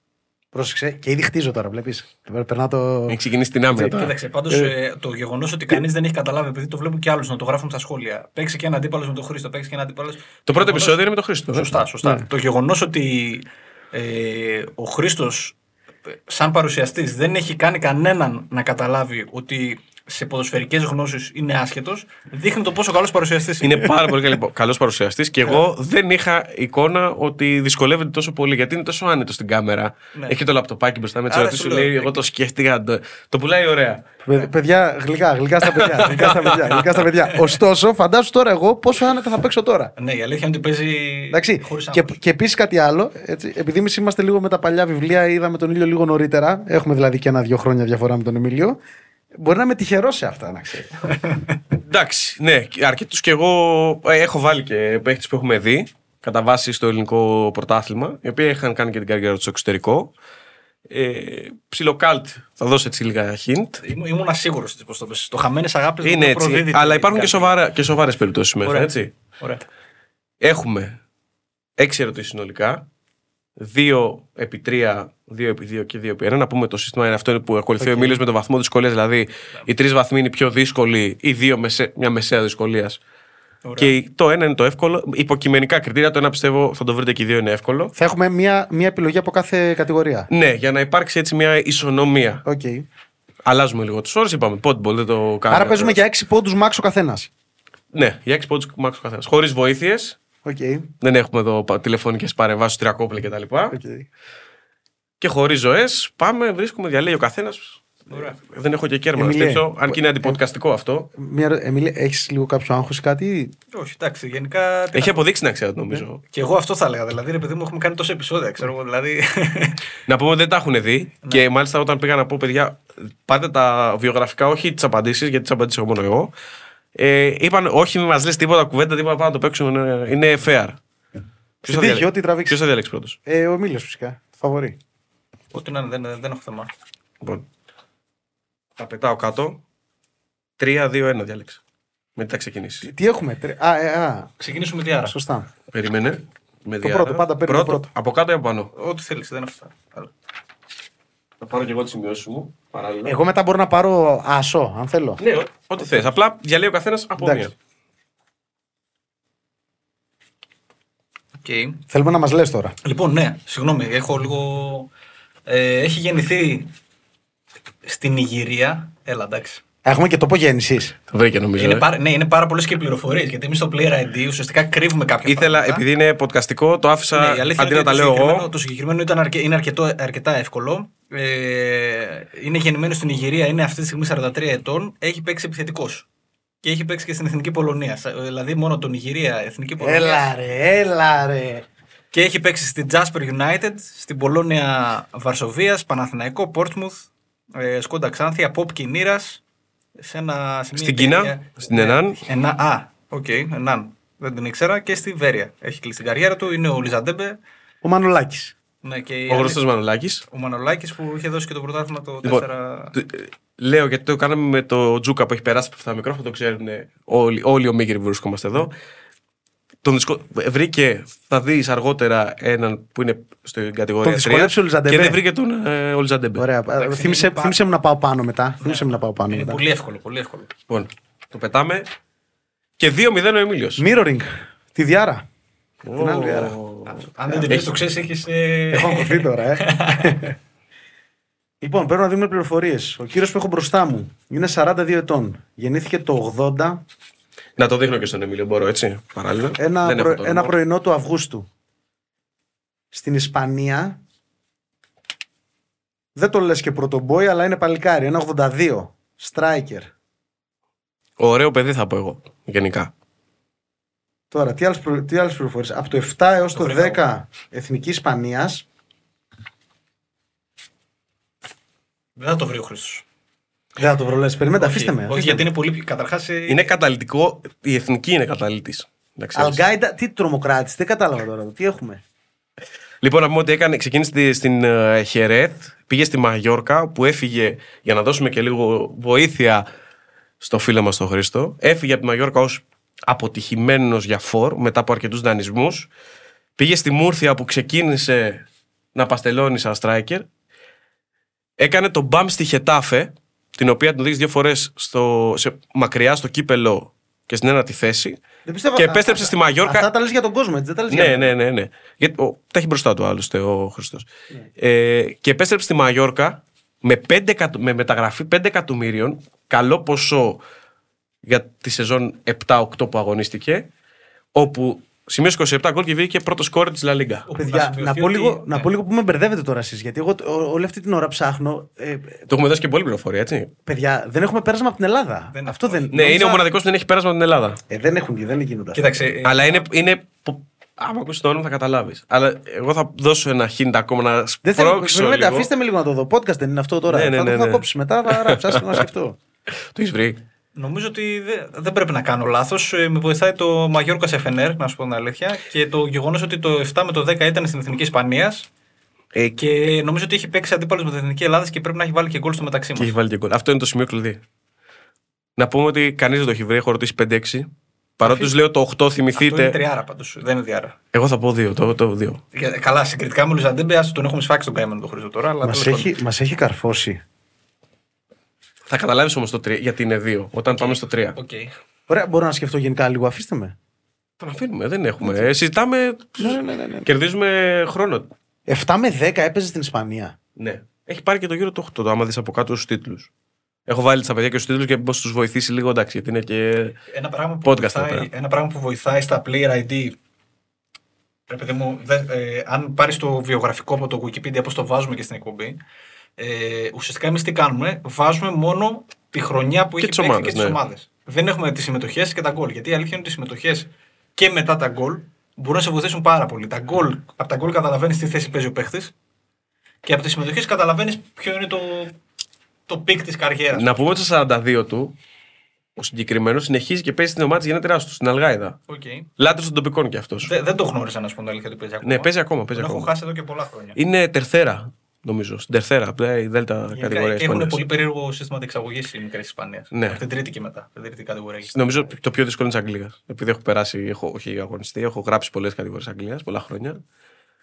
Πρόσεξε και ήδη χτίζω τώρα, βλέπεις. Περνά το.
Έχει ξεκινήσει την άμυνα τώρα.
Κοίταξε, πάντως το γεγονός ότι κανείς δεν έχει καταλάβει, επειδή το βλέπουν και άλλους να το γράφουν στα σχόλια. Παίξει και ένα αντίπαλος με τον Χρήστο, παίξει και ένα αντίπαλος.
Το πρώτο επεισόδιο είναι με τον Χρήστο.
Σωστά, σωστά.
Ναι.
Το γεγονός ότι ε, ο Χρήστος, σαν παρουσιαστής, δεν έχει κάνει κανέναν να καταλάβει ότι σε ποδοσφαιρικές γνώσεις είναι άσχετος, δείχνει το πόσο καλός παρουσιαστής
Είναι πάρα πολύ καλός παρουσιαστής και εγώ δεν είχα εικόνα ότι δυσκολεύεται τόσο πολύ γιατί είναι τόσο άνετο στην κάμερα.
Ναι.
Έχει το λαπτοπάκι μπροστά με τις
Άρα
ερωτήσεις
σου
σου
λέω,
λέει: Εγώ το σκέφτηκα. Το, το πουλάει ωραία.
Παι- Παιδιά, γλυκά, γλυκά στα παιδιά. γλυκά στα παιδιά, γλυκά στα παιδιά. Ωστόσο, φαντάσου τώρα εγώ πόσο άνετα θα παίξω τώρα.
Ναι, η αλήθεια είναι ότι παίζει
Εντάξει.
χωρίς
Και,
άγχος.
και επίσης κάτι άλλο, έτσι, επειδή εμείς είμαστε λίγο με τα παλιά βιβλία, είδαμε τον ήλιο λίγο νωρίτερα. Έχουμε δηλαδή και ένα-δύο χρόνια διαφορά με τον Εμίλιο. Μπορεί να είμαι τυχερό σε αυτά, να ξέρει.
Εντάξει, ναι, αρκετούς κι εγώ ε, έχω βάλει και παίχτες που έχουμε δει κατά βάση στο ελληνικό πρωτάθλημα, οι οποίοι είχαν κάνει και την καριέρα τους στο εξωτερικό. Ε, ψιλοκάλτ, θα δώσω έτσι λίγα hint.
Ήμουν, ήμουν σίγουρο τη πώς το πες. Το χαμένες αγάπη
Είναι έτσι, αλλά υπάρχουν και, σοβαρά, και σοβαρές περιπτώσεις μέσα.
Ωραία.
Έτσι.
Ωραία.
Έχουμε έξι ερωτήσεις συνολικά. Δύο επί τρία, δύο επί δύο και δύο επί ένα. Να πούμε το σύστημα είναι αυτό που ακολουθεί ο Εμίλιο με το βαθμό δυσκολίας. Δηλαδή, οι τρεις βαθμοί είναι οι πιο δύσκολοι, οι δύο μεσε, μια μεσαία δυσκολίας.
Ωραία.
Και το ένα είναι το εύκολο. Υποκειμενικά κριτήρια, το ένα πιστεύω θα το βρείτε και οι δύο είναι εύκολο.
Θα έχουμε μία, μία επιλογή από κάθε κατηγορία.
Ναι, για να υπάρξει έτσι μια ισονομία.
Οκ.
Αλλάζουμε λίγο τους όρους, είπαμε. Podball, δεν το κάνουμε.
Άρα παίζουμε για 6 πόντους max ο καθένας.
Ναι, για έξι πόντους max ο καθένας. Χωρίς βοήθειες.
Οκ.
Δεν έχουμε εδώ τηλεφωνικές παρεμβάσεις, τριακόπλα κτλ.
Οκ.
Και χωρίς ζωές, πάμε, βρίσκουμε, διαλέγει ο καθένας.
Ωραία.
Δεν έχω και κέρμα να
Εμιλίε,
στήσω, αν και είναι αντιποντκαστικό αυτό.
Μία, ερω- Εμίλη, έχεις λίγο κάποιο άγχος ή κάτι;
Όχι, εντάξει, γενικά. τι
Έχει
να-
αποδείξει να ξέρω, νομίζω.
Και εγώ αυτό θα έλεγα. Δηλαδή, ρε παιδί μου, έχουμε κάνει τόσα επεισόδια, ξέρω εγώ. Δηλαδή.
Να πούμε ότι δεν τα έχουν δει και μάλιστα όταν πήγα να πω, παιδιά, πάτε τα βιογραφικά, όχι τις απαντήσεις, γιατί τις απαντήσει έχω μόνο εγώ. Ε, είπαν, όχι, μην μας λες τίποτα κουβέντα, τίποτα πάμε να το παίξουμε. Είναι, είναι fair. Ποιος θα,
τύχη,
διαλέξει-
ό,τι τραβήξεις.
ποιος θα διαλέξει πρώτος;
Ε, ο Εμίλιο φυσικά. Φαβορή.
Ό,τι να είναι, δεν, δεν έχω θέμα.
Λοιπόν, τα πετάω κάτω. 3-2-1 διάλεξε. Μετά ξεκινήσεις;
Τι έχουμε. τρε- Α, ε, α,
Ξεκινήσουμε τι άρα.
σωστά.
Περίμενε. Με
Το πρώτο, πάντα παίρνει το πρώτο.
Από κάτω ή από πάνω;
Ό,τι θέλεις, δεν έχω θέμα.
Θα πάρω και εγώ τις σημειώσεις μου. Παράλληλα.
Εγώ μετά μπορώ να πάρω ασό, αν θέλω.
Ναι, ό- ό,τι θες. Απλά διαλέγει ο καθένας από
Εντάξει.
μία.
Okay.
Θέλουμε να μας λες τώρα.
Λοιπόν, ναι, συγγνώμη, έχω λίγο. Ε, έχει γεννηθεί στην Ιγυρία. Έλα, εντάξει.
Έχουμε και τόπο γέννησης.
Το βρήκε νομίζω.
Είναι
ε.
πάρα, ναι, είναι πάρα πολλές και πληροφορίες. Γιατί εμείς στο Player ID ουσιαστικά κρύβουμε κάποια
Ήθελα,
πράγματα.
επειδή είναι podcastικό, το άφησα
Ναι, η αλήθεια
αντί
είναι
να τα
ότι
λέω
το συγκεκριμένο-
εγώ.
Το συγκεκριμένο ήταν αρκε, είναι αρκετό, αρκετά εύκολο. Ε, είναι γεννημένο στην Ιγυρία, είναι αυτή τη στιγμή 43 ετών. Έχει παίξει επιθετικός. Και έχει παίξει και στην Εθνική Πολωνία. Σα- Δηλαδή μόνο τον Ιγυρία, Εθνική Πολωνία.
Έλα ρε, έλα ρε.
Και έχει παίξει στην Jasper United, στην Πολώνια Βαρσοβίας, Παναθηναϊκό, Πόρτσμουθ, ε, Σκόντα Ξάνθια, ΑΠΟΠ Κινύρα. Σε ένα, σε μια
Στην Κίνα,
εταιρεία-
στην Ενάν.
Ενά, α, οκ, Ενάν. Δεν την ήξερα. Και στη Βέροια. Έχει κλείσει την καριέρα του. Είναι ο Ολισαντέμπε.
Ο Μανολάκης.
Ναι, και η
Ο γνωστός
άλλη-
Μανολάκης.
ο Μανολάκης που είχε δώσει και το πρωτάθλημα το 4.
Λοιπόν, Λέω γιατί το κάναμε με το Τζούκα που έχει περάσει από αυτά τα μικρόφωνα, το ξέρουν όλοι, όλη η ομήγυρη που βρισκόμαστε εδώ. Τον δυσκο... Βρήκε, θα δεις αργότερα έναν που είναι στην κατηγορία
Τον δυσκόλεψε ο
3
Λιζαντεμπέ.
και δεν βρήκε τον ε, ο Λιζαντεμπέ.
Ωραία.
Εντάξει,
θύμισε,
είναι πάρα-
θύμισε μου να πάω πάνω μετά. Θύμισε μου να πάω πάνω
Είναι
μετά.
πολύ εύκολο, πολύ εύκολο.
Λοιπόν, το πετάμε. Και 2-0 ο Εμίλιος.
Mirroring. Τη διάρα. Την άλλη διάρα.
Αν δεν την πεις, το ξέρεις, έχεις.
Έχω αγχωθεί τώρα, ε. λοιπόν, πρέπει να δούμε πληροφορίες. Ο κύριος που έχω μπροστά μου είναι 42 ετών. Γεννήθηκε το 80,
Να το δείχνω και στον Εμίλιο, μπορώ έτσι. Παράλληλα.
ένα,
Δεν
προ-
έχω το
ένα
όνομα.
πρωινό του Αυγούστου. Στην Ισπανία. Δεν το λες και πρωτομπόι, αλλά είναι παλικάρι. Ένα 82. Striker.
Ωραίο παιδί θα πω εγώ, γενικά.
Τώρα, τι άλλες, προ... τι άλλες πληροφορίες; Από το 7 έως το,
Το
10 Εθνική Ισπανίας.
Δεν θα το βρει ο Χρήστος.
Δεν θα το βρω, λες. Περιμένετε, αφήστε με.
Όχι,
αφήστε
γιατί
με.
είναι πολύ. Καταρχάς.
Είναι καταλητικό, η εθνική είναι καταλήτης.
Αλγκάιντα, τι τρομοκράτης, δεν κατάλαβα τώρα. Τι έχουμε;
Λοιπόν, να πούμε ότι έκανε, ξεκίνησε στη- στην ε, Χερέθ, πήγε στη Μαγιόρκα, που έφυγε για να δώσουμε και λίγο βοήθεια στο φίλο μας τον Χρήστο. Έφυγε από τη Μαγιόρκα ως αποτυχημένος για φορ μετά από αρκετούς δανεισμούς. Πήγε στη Μούρθια που ξεκίνησε να παστελώνει σαν striker. Έκανε τον μπαμ στη Χετάφε, την οποία την οδήγησε δύο φορές στο, σε, μακριά στο κύπελο και στην ένατη θέση.
Δεν πιστεύω-
Και
α-
επέστρεψε
α-
στη Μαγιόρκα.
Αυτά τα λες για τον κόσμο, έτσι. Δεν τα λες
Ναι,
για
ναι, ναι, ναι. Γιατί, ο, τα έχει μπροστά του άλλωστε ο Χριστός.
Ναι.
Ε, και επέστρεψε στη Μαγιόρκα με, 5, εκατο- με μεταγραφή 5 εκατομμύριων, καλό ποσό για τη σεζόν 7-8 που αγωνίστηκε, όπου σημείωσε 27 γκολ και βγήκε πρώτος σκόρ της Λα Λίγκα.
Όπου
Παιδιά,
σημειωθεί
να πω,
ότι-
λίγο, να
ναι.
πω λίγο που με μπερδεύετε τώρα εσείς. Γιατί εγώ ό- όλη αυτή την ώρα ψάχνω. Ε,
Το έχουμε δώσει και πολύ πληροφορία, έτσι.
παιδιά, δεν έχουμε πέρασμα από την Ελλάδα.
Δεν
Αυτό δεν.
Ναι, είναι
νόμιζα-
ο μοναδικός που δεν έχει πέρασμα από την Ελλάδα.
Ε, δεν έχουν, δεν γίνονται αυτά.
Κοίταξε. ε,
Αλλά είναι. είναι πο- άμα ακούσεις το όνομα θα καταλάβεις. Αλλά εγώ θα δώσω ένα hint ακόμα να
Δεν θέλω.
σπρώξω.
Περιμένετε,
λίγο.
αφήστε με λίγο να το δω. Podcast δεν είναι αυτό τώρα.
Ναι, ναι,
θα
ναι,
το θα
ναι.
κόψει μετά, θα γράψει. Άσε να σκεφτώ.
Το έχεις βρει.
Νομίζω ότι δε- δεν πρέπει να κάνω λάθος. Με βοηθάει το Μαγιόρκα σε Φενέρ, να σου πω την αλήθεια. Και το γεγονός ότι το 7 με το 10 ήταν στην εθνική Ισπανίας.
Ε,
Και νομίζω ότι έχει παίξει αντίπαλος με την εθνική Ελλάδας και πρέπει να έχει βάλει και γκολ στο μεταξύ
Και
μας.
έχει βάλει και γκολ. Αυτό είναι το σημείο κλειδί. Να πούμε ότι κανείς δεν το έχει βρει. Έχω ρωτήσει 5-6. Παρότι τους λέω το 8,
Αυτό είναι
θυμηθείτε.
τριάρα πάντως. Δεν είναι διάρα.
Εγώ θα πω 2. Το, το 2.
Για- Καλά, συγκριτικά με Ολισαντέμπε, ας τον έχουμε σφάξει τον καημένο τον Χρήστο τώρα. Αλλά
Μας
τέλος πάντων.
έχει, μας έχει καρφώσει.
Θα καταλάβεις όμως το 3 γιατί είναι 2. Όταν πάμε στο 3.
Οκ.
Ωραία, μπορώ να σκεφτώ γενικά λίγο. Αφήστε με.
Τον αφήνουμε. Δεν έχουμε. Ε, συζητάμε.
Ναι, ναι, ναι, ναι.
Κερδίζουμε χρόνο.
7 με 10 έπαιζε στην Ισπανία.
Ναι. Έχει πάρει και το γύρο το 8. Το άμα δεις από κάτω στους τίτλους. Έχω βάλει τα παιδιά και στους τίτλους και πώς τους βοηθήσει λίγο εντάξει. Γιατί είναι και.
Ένα πράγμα, που
Podcast
βοηθάει,
τώρα.
ένα πράγμα που βοηθάει στα player ID. Ρε παιδί μου, δε- ε, αν πάρεις το βιογραφικό από το Wikipedia, όπως το βάζουμε και στην εκπομπή, ε, ουσιαστικά εμείς τι κάνουμε, βάζουμε μόνο τη χρονιά που
Και
έχει
τις
παίξει
ομάδες,
και τις
ναι.
ομάδες. Δεν έχουμε τις συμμετοχές και τα γκολ. Γιατί η αλήθεια είναι ότι οι συμμετοχές και μετά τα γκολ μπορούν να σε βοηθήσουν πάρα πολύ. Τα γκολ, από τα γκολ καταλαβαίνεις τι θέση παίζει ο παίχτης και από τις συμμετοχές καταλαβαίνεις ποιο είναι το, το peak της καριέρας.
Να πούμε ότι στο 42 του ο συγκεκριμένος συνεχίζει και παίζει στην ομάδα της γενέτειράς του στην Αλγάιδα.
Okay.
Λάτρε των τοπικών κι αυτός.
Δεν, δεν το γνώρισα να σου πω την αλήθεια ότι παίζει ακόμα.
Ναι, παίζει ακόμα. Παίζει
Τον έχω
ακόμα.
χάσει εδώ και πολλά χρόνια.
Είναι τερθέρα, νομίζω. Στην τερθέρα, από η Δέλτα
Γενικά,
κατηγορία
και έχουν
Ισπανίας.
πολύ περίεργο σύστημα διεξαγωγής οι μικρές Ισπανίας.
Ναι.
Από την τρίτη και μετά. Την τρίτη κατηγορία. έχει.
Νομίζω το πιο δύσκολο είναι της Αγγλίας. Επειδή έχω περάσει, έχω, όχι αγωνιστεί, έχω γράψει πολλές κατηγορίες Αγγλίας πολλά χρόνια.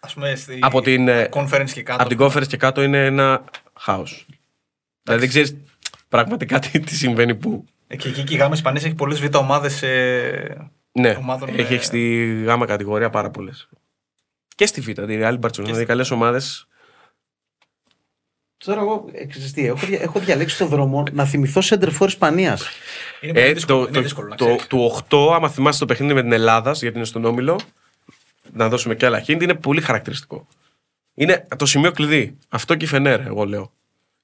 Α πούμε στη
Από την, ε,
conference και κάτω.
Από την conference και κάτω είναι ένα χάος. Δηλαδή δεν ξέρεις πραγματικά τι, τι συμβαίνει πού.
Ε, Και εκεί και η γάμα Ισπανίας έχει πολλές β' ομάδες. Ε...
Ναι,
Ομάδων
έχει,
με-
έχει στη γάμα κατηγορία πάρα πολλές. Και στη Β, τη Real Barcelona. Δηλαδή καλές ομάδες.
Τώρα εγώ, ε, ξέρεις τι, έχω, δια- έχω διαλέξει το δρόμο να θυμηθώ Σέντερφορ Ισπανίας.
Είναι πολύ
Ε,
δύσκολο,
το,
είναι
το,
δύσκολο να
το,
ξέρεις.
του 8, άμα θυμάσαι το παιχνίδι με την Ελλάδα, γιατί είναι στον Όμιλο, να δώσουμε και άλλα hint, είναι πολύ χαρακτηριστικό. Είναι το σημείο κλειδί. Αυτό και η Φενέρ, εγώ λέω.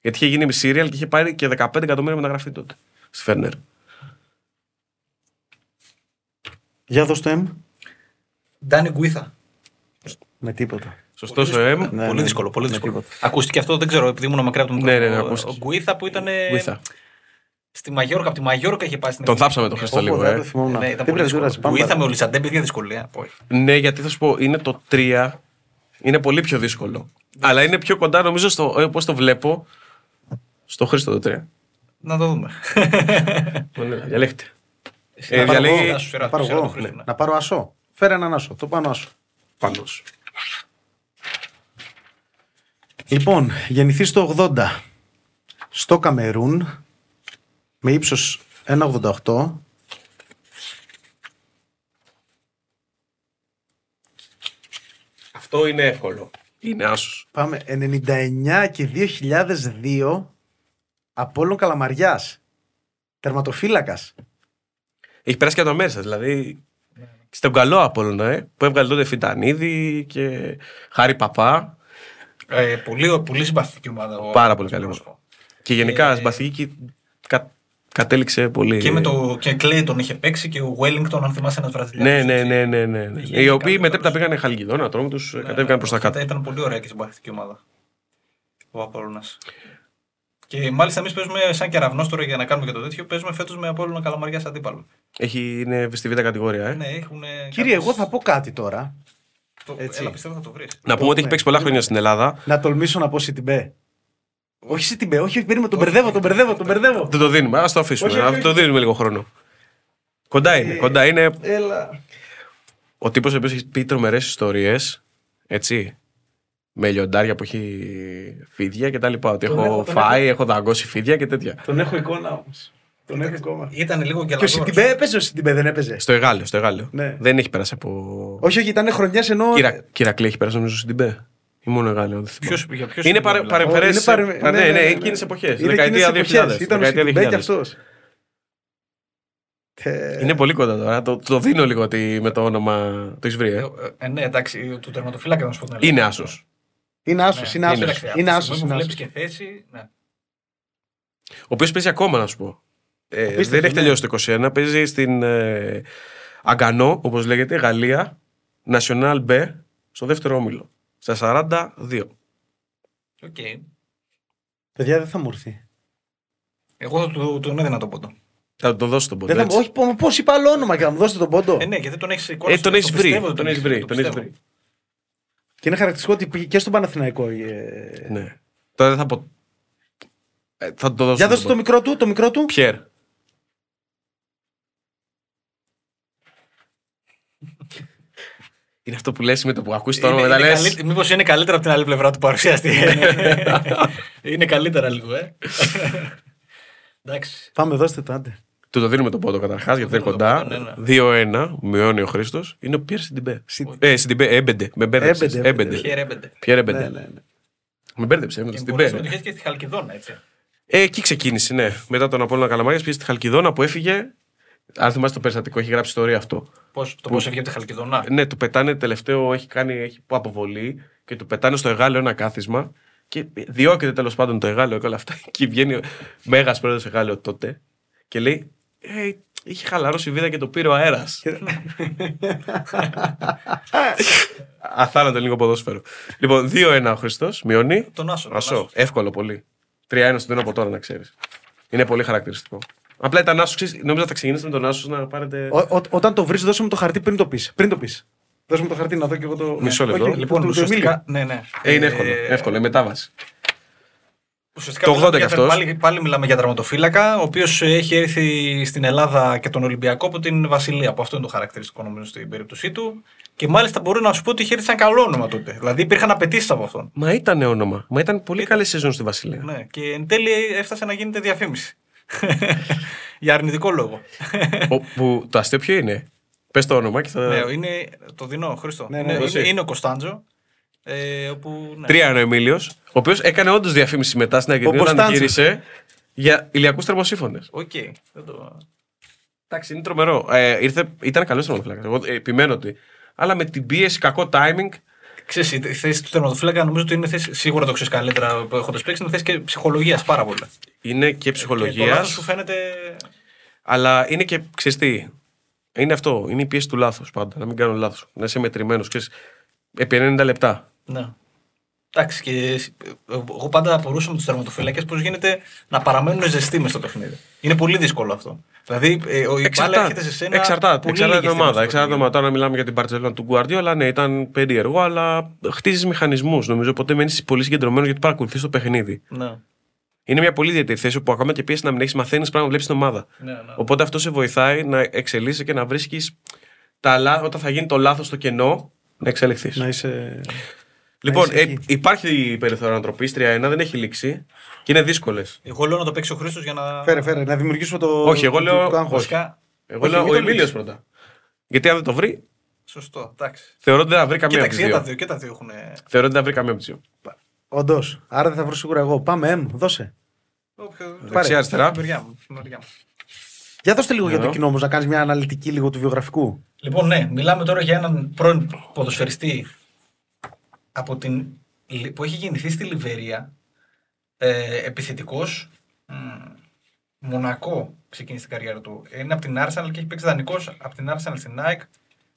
Γιατί είχε γίνει με Σύριαλ και είχε πάρει και 15 εκατομμύρια μεταγραφή τότε. Στη Φενέρ.
Για δώσ' το M.
Ντάνι Γκουίθα.
Με τίποτα.
Σωστό ο Εμ.
Ναι,
πολύ
ναι,
δύσκολο. Πολύ
με
δύσκολο.
τίποτα.
Ακούστηκε αυτό, δεν ξέρω, επειδή ήμουν μακριά από τον
Ναι,
μικρόφωνο.
ναι, ναι,
Ο-
ακούστηκε.
Ο Γκουίθα που ήταν.
Γουίθα.
Στη Μαγιόρκα, από τη Μαγιόρκα είχε πάει στην.
Τον θάψαμε τον Χριστό
Πω, πω,
λίγο,
δεν
ε.
το θυμόμουν.
Ναι,
Τι
ήταν πολύ
πρεσβείρας,
δύσκολο.
πάμε
Γκουίθα με
παρακάτω.
ο Λισαντέμπ ίδια δυσκολία. Όχι.
Ναι, γιατί θα σου πω, είναι το 3. Είναι πολύ πιο δύσκολο. Αλλά είναι πιο κοντά, νομίζω, στο, ε, πώς το βλέπω, στο Χρήστο το 3.
Να το δούμε.
Ωραία, Διαλέξτε.
Ε,
Ε, διαλέγει-
να σου σειρά-
Να πάρω
σειρά
εγώ.
του Χρήστου, ναι.
Να πάρω ασό. Φέρε έναν άσο. Το πάνω άσο.
Πάνω σου.
Λοιπόν, γεννηθείς το 80 στο Καμερούν με ύψος 1,88
Αυτό είναι εύκολο. Είναι άσος.
Πάμε 99 και 2002 Απόλλων Καλαμαριάς Τερματοφύλακας
Έχει περάσει και από τα μέσα, δηλαδή. Στον καλό Απόλλωνα, ε, που έβγαλε τότε Φιτανίδη και Χάρη Παπά.
Ε, πολύ, πολύ συμπαθητική ομάδα. ο-
Πάρα πολύ καλή
πρόσωπο.
Και γενικά
Ε,
συμπαθητική και κα, κατέληξε πολύ.
Και με το και Κλέιτον είχε παίξει και ο Wellington, αν θυμάσαι, ένας Βραζιλιάνος.
Ναι, ναι, ναι, ναι, ναι. ναι.
Είχε
Οι οποίοι
κάνει
μετέπειτα
καλός.
πήγαν Χαλκιδόνα, τρόμου τους,
Ναι,
κατέβηκαν προς τα κάτω.
Ήταν πολύ ωραία και συμπαθητική ομάδα. Ο Απόλλωνας. Και μάλιστα εμείς παίζουμε σαν κεραυνό τώρα για να κάνουμε και το τέτοιο. Παίζουμε φέτος με Απόλλωνα Καλαμαριά αντίπαλο.
Έχει, είναι στη β' κατηγορία, ε.
Ναι, έχουν.
Κύριε, εγώ θα πω κάτι τώρα
Το,
Έτσι.
έλα, πιστεύω θα το βρεις.
Να πούμε ότι έχει παίξει πολλά χρόνια στην Ελλάδα.
Να τολμήσω να πω Σιτιμπέ. Όχι Σιτιμπέ, όχι, όχι, περίμενε, τον μπερδεύω, τον μπερδεύω, τον μπερδεύω.
Δεν το δίνουμε, ας το αφήσουμε.
Όχι, όχι,
Α
όχι.
το δίνουμε λίγο χρόνο. Κοντά είναι. Κοντά είναι
Έλα.
ο τύπος ο οποίος έχει πει τρομερές ιστορίες. Έτσι. Με λιοντάρια που έχει φίδια και τα λοιπά. Ότι
Τον
έχω
έχω, τον
φάει, έχω δαγκώσει φίδια και τέτοια.
Τον έχω εικόνα όμως. Τον έχω ακόμα.
Ήταν λίγο
Και ο
γκελαδόρος.
Σιτιμπέ έπαιζε, ο Σιτιμπέ δεν έπαιζε.
Στο Εγάλιο, στο Εγάλιο.
Ναι.
Δεν έχει περάσει από.
Όχι, όχι, ήταν χρονιάς ενώ.
Κυρα... Κυρακλή έχει περάσει νομίζω στην Μπέ. Ή μόνο Εγάλιο. δεν θυμάμαι.
Ποιος, για ποιος
Είναι
Σιτιμπέ
παρε,
μιλάμε;
παρεμφερέ.
Είναι παρε-
Ναι, ναι, ναι, εκείνες εποχές.
Είναι
Δεκαετία
εκείνες εποχές.
2000.
Ήταν ο
δεκαετία
Σιτιμπέ και
2000.
αυτός.
Είναι πολύ κοντά τώρα. Το, το δίνω λίγο ότι με το όνομα. Το έχεις βρει, ε.
Ε, ε, ναι, εντάξει, του τερματοφύλακα να σου πω την αλήθεια.
Είναι άσος.
Είναι άσος,
Ναι,
είναι άσος.
κοίταξε, από
Είναι
τη
άσος.
στιγμή
Είναι
που
άσος.
βλέπεις και θέση, ναι.
Ο οποίος παίζει ακόμα, να σου πω. Ε,
Απίστευτο,
δεν έχει
ναι.
τελειώσει το 21. Παίζει στην ε, Αγκανό, όπως λέγεται, Γαλλία. National B, στο δεύτερο όμιλο. Στα 42.
Οκ.
Παιδιά δεν θα μου έρθει.
Εγώ θα του, τον έδινα τον πόντο.
Θα το δώσω τον πόντο.
Δεν θα μου-
έτσι.
Όχι, πώς είπα άλλο όνομα και να μου δώσετε τον πόντο;
Ε, ναι, γιατί τον έχεις εικόνα.
Ε, τον
το
έχεις βρει.
πιστεύω,
Τον έχεις βρει. Τον έχεις
πιστεύω.
βρει.
Και είναι χαρακτηριστικό ότι πήγε και στον Παναθηναϊκό. ε,
Ναι. Τώρα δεν θα πω. Ε, θα το δώσω.
Για
τον
δώστε το
πόντο.
μικρό του, το μικρό του.
Πιέρ. Είναι αυτό που λες με το που ακούς το όνομα
Είναι,
μετά
είναι
λες
καλύ... Μήπως είναι καλύτερα από την άλλη πλευρά του παρουσιαστή. είναι καλύτερα λίγο, ε. Εντάξει.
Πάμε, δώστε το, άντε.
Του το δίνουμε τον πόντο καταρχάς γιατί δεν είναι
Δίνουμε τον
κοντά.
πόντο, ναι,
2-1, μειώνει ο Χρήστος. Είναι ο Πιέρ Σιντιμπέ.
Σι-
Ε, Σιντιμπέ, έμπεντε. Με μπέρδεψες.
Έμπεντε, έμπεντε.
Έμπεντε.
Πιέρ έμπεντε.
Πιέρ
Ναι,
έμπεντε.
ναι, ναι.
Με μπέρδεψε με το
Και
Σιντιμπέ.
πολλές
ρε.
συμμετοχές και στη Χαλκιδόνα, έτσι.
Ε, εκεί ξεκίνησε, ναι. Μετά τον Απόλλωνα Καλαμαριά πήγε στη Χαλκιδόνα που έφυγε. Αν θυμάστε το περιστατικό, έχει γράψει ιστορία αυτό.
Πώς, το πώς έφυγε από τη Χαλκιδόνα.
Ναι, του πετάνε τελευταίο, έχει κάνει έχει αποβολή και του πετάνε στο Εγάλεο ένα κάθισμα και διώκεται τέλος πάντων το Εγάλεο και όλα αυτά. Και βγαίνει ο μέγας πρόεδρος Εγάλεο τότε και λέει: Ε, είχε χαλαρώσει η βίδα και το πήρε ο αέρας. Αθάνατο λίγο ποδόσφαιρο. Λοιπόν, 2-1 ο Χριστός, μειώνει.
Τον Άσο. τον
Ασό,
Άσο.
εύκολο πολύ. 3-1 στο δίνω από τώρα να ξέρεις. Είναι πολύ χαρακτηριστικό. Απλά ήταν Άσος, ξέρεις, νόμιζα θα ξεκινήσετε με τον Άσος να πάρετε.
Ο- ο- Όταν το βρεις, δώσε μου το χαρτί πριν το πεις. Πριν το πεις. Δώσε μου το χαρτί να δω και εγώ το.
Μισό λεπτό.
Όχι,
Λοιπόν,
το- το
ουσιαστικά. Ναι, ναι.
Ε, είναι εύκολο.
Ε,
Εύκολο, η μετάβαση.
Ουσιαστικά
Το
μιλάμε
80 κι
για-
αυτός.
Πάλι, πάλι μιλάμε για τραυματοφύλακα, ο οποίος έχει έρθει στην Ελλάδα και τον Ολυμπιακό από την Βασιλεία. Που αυτό είναι το χαρακτηριστικό νομίζω στην περίπτωσή του. Και μάλιστα μπορώ να σου πω ότι είχε έρθει σαν καλό όνομα τότε. Δηλαδή υπήρχαν απαιτήσεις από αυτόν.
Μα ήταν όνομα. Μα ήταν πολύ καλή σεζόν στη Βασιλεία.
Ναι, και εν τέλει έφτασε να γίνεται διαφήμιση. για αρνητικό λόγο.
Ο- που, το αστείο ποιο είναι; Πες το όνομα και θα.
ναι, είναι, το δίνω, Χρήστο.
Ναι, ναι,
είναι,
δώσε.
είναι, είναι ο Κοστάντζο. Ε, όπου, ναι.
Τρία είναι ο Εμίλιος, ο οποίος έκανε όντως διαφήμιση μετά στην Αργεντινή
Ο
όταν
Κοστάντζο.
γύρισε για ηλιακούς θερμοσίφωνες.
Οκ. δεν το...
Εντάξει, είναι τρομερό. Ε, ήρθε, ήταν καλός τερματοφύλακας. Εγώ ε, επιμένω ότι. Αλλά με την πίεση, κακό timing.
Ξέρεις, η θέση του τερματοφύλακα νομίζω ότι είναι θέση, σίγουρα το ξέρεις καλύτερα που έχοντας παίξει, είναι θέση και ψυχολογίας πάρα πολύ.
Είναι και
Και το
ψυχολογίας.
λάθος σου φαίνεται.
Αλλά είναι και ξεστή. Είναι αυτό. Είναι η πίεση του λάθο πάντα. Να μην κάνω λάθος. Να είσαι μετρημένος. Επί 90 λεπτά.
Ναι. Εντάξει, και εγώ πάντα απορούσα με τους τερματοφύλακε πώς γίνεται να παραμένουν ζεστοί μες στο παιχνίδι. Είναι πολύ δύσκολο αυτό. Δηλαδή, ε, ο- η μπάλα έρχεται σε σένα.
Εξαρτάται.
πολύ
Εξαρτάται
λίγη
την
στιγμή
ομάδα.
στο
Εξαρτάται την
παιχνίδι.
ομάδα. Τώρα μιλάμε για την Παρσελόνα του Γκουαρδιόλα. Ναι, ήταν περίεργο, αλλά χτίζεις μηχανισμούς. Νομίζω ποτέ μένει πολύ συγκεντρωμένος γιατί παρακολουθείς το παιχνίδι.
Ναι.
Είναι μια πολύ ιδιαίτερη θέση όπου ακόμα και πίεση να μην έχεις μαθαίνεις πράγμα να βλέπεις την ομάδα.
Ναι, ναι.
Οπότε αυτό σε βοηθάει να εξελίσσεσαι και να βρίσκεις τα λάθη, όταν θα γίνει το λάθος στο κενό, να εξελιχθείς.
Να είσαι.
Λοιπόν,
είσαι
ε,
εκεί.
υπάρχει περιθώριο ανατροπής 3-1, δεν έχει λήξει και είναι δύσκολες.
Εγώ λέω να το παίξει ο Χρήστος για να.
Φέρε, φέρε, να δημιουργήσουμε το.
Όχι, εγώ
το-
λέω-
το άγχος.
Βασικά,
Εγώ
Όχι,
λέω
μην
ο
το
Εμίλιος
λύσεις.
πρώτα. Γιατί αν δεν το βρει,
Σωστό, εντάξει.
θεωρώ ότι δεν θα βρει καμία από τις
Κοίταξε, και τα
δύο.
δύο, και τα δύο έχουν.
Θεωρώ ότι δεν θα βρει καμία από τις δύο.
Όντως. Άρα δεν θα βρω σίγουρα εγώ. Πάμε, M, δώσε.
Δεξιά, αριστερά.
Μεριά μου, στη μεριά μου.
Για δώστε λίγο για
Ναι.
το κοινό όμως να κάνεις μια αναλυτική λίγο του βιογραφικού.
Λοιπόν, ναι, μιλάμε τώρα για έναν πρώην ποδοσφαιριστή από την, που έχει γεννηθεί στη Λιβερία. Ε, επιθετικός. Μ, Μονακό ξεκίνησε την καριέρα του. Είναι από την Arsenal και έχει παίξει δανεικός από την Arsenal στην Nike,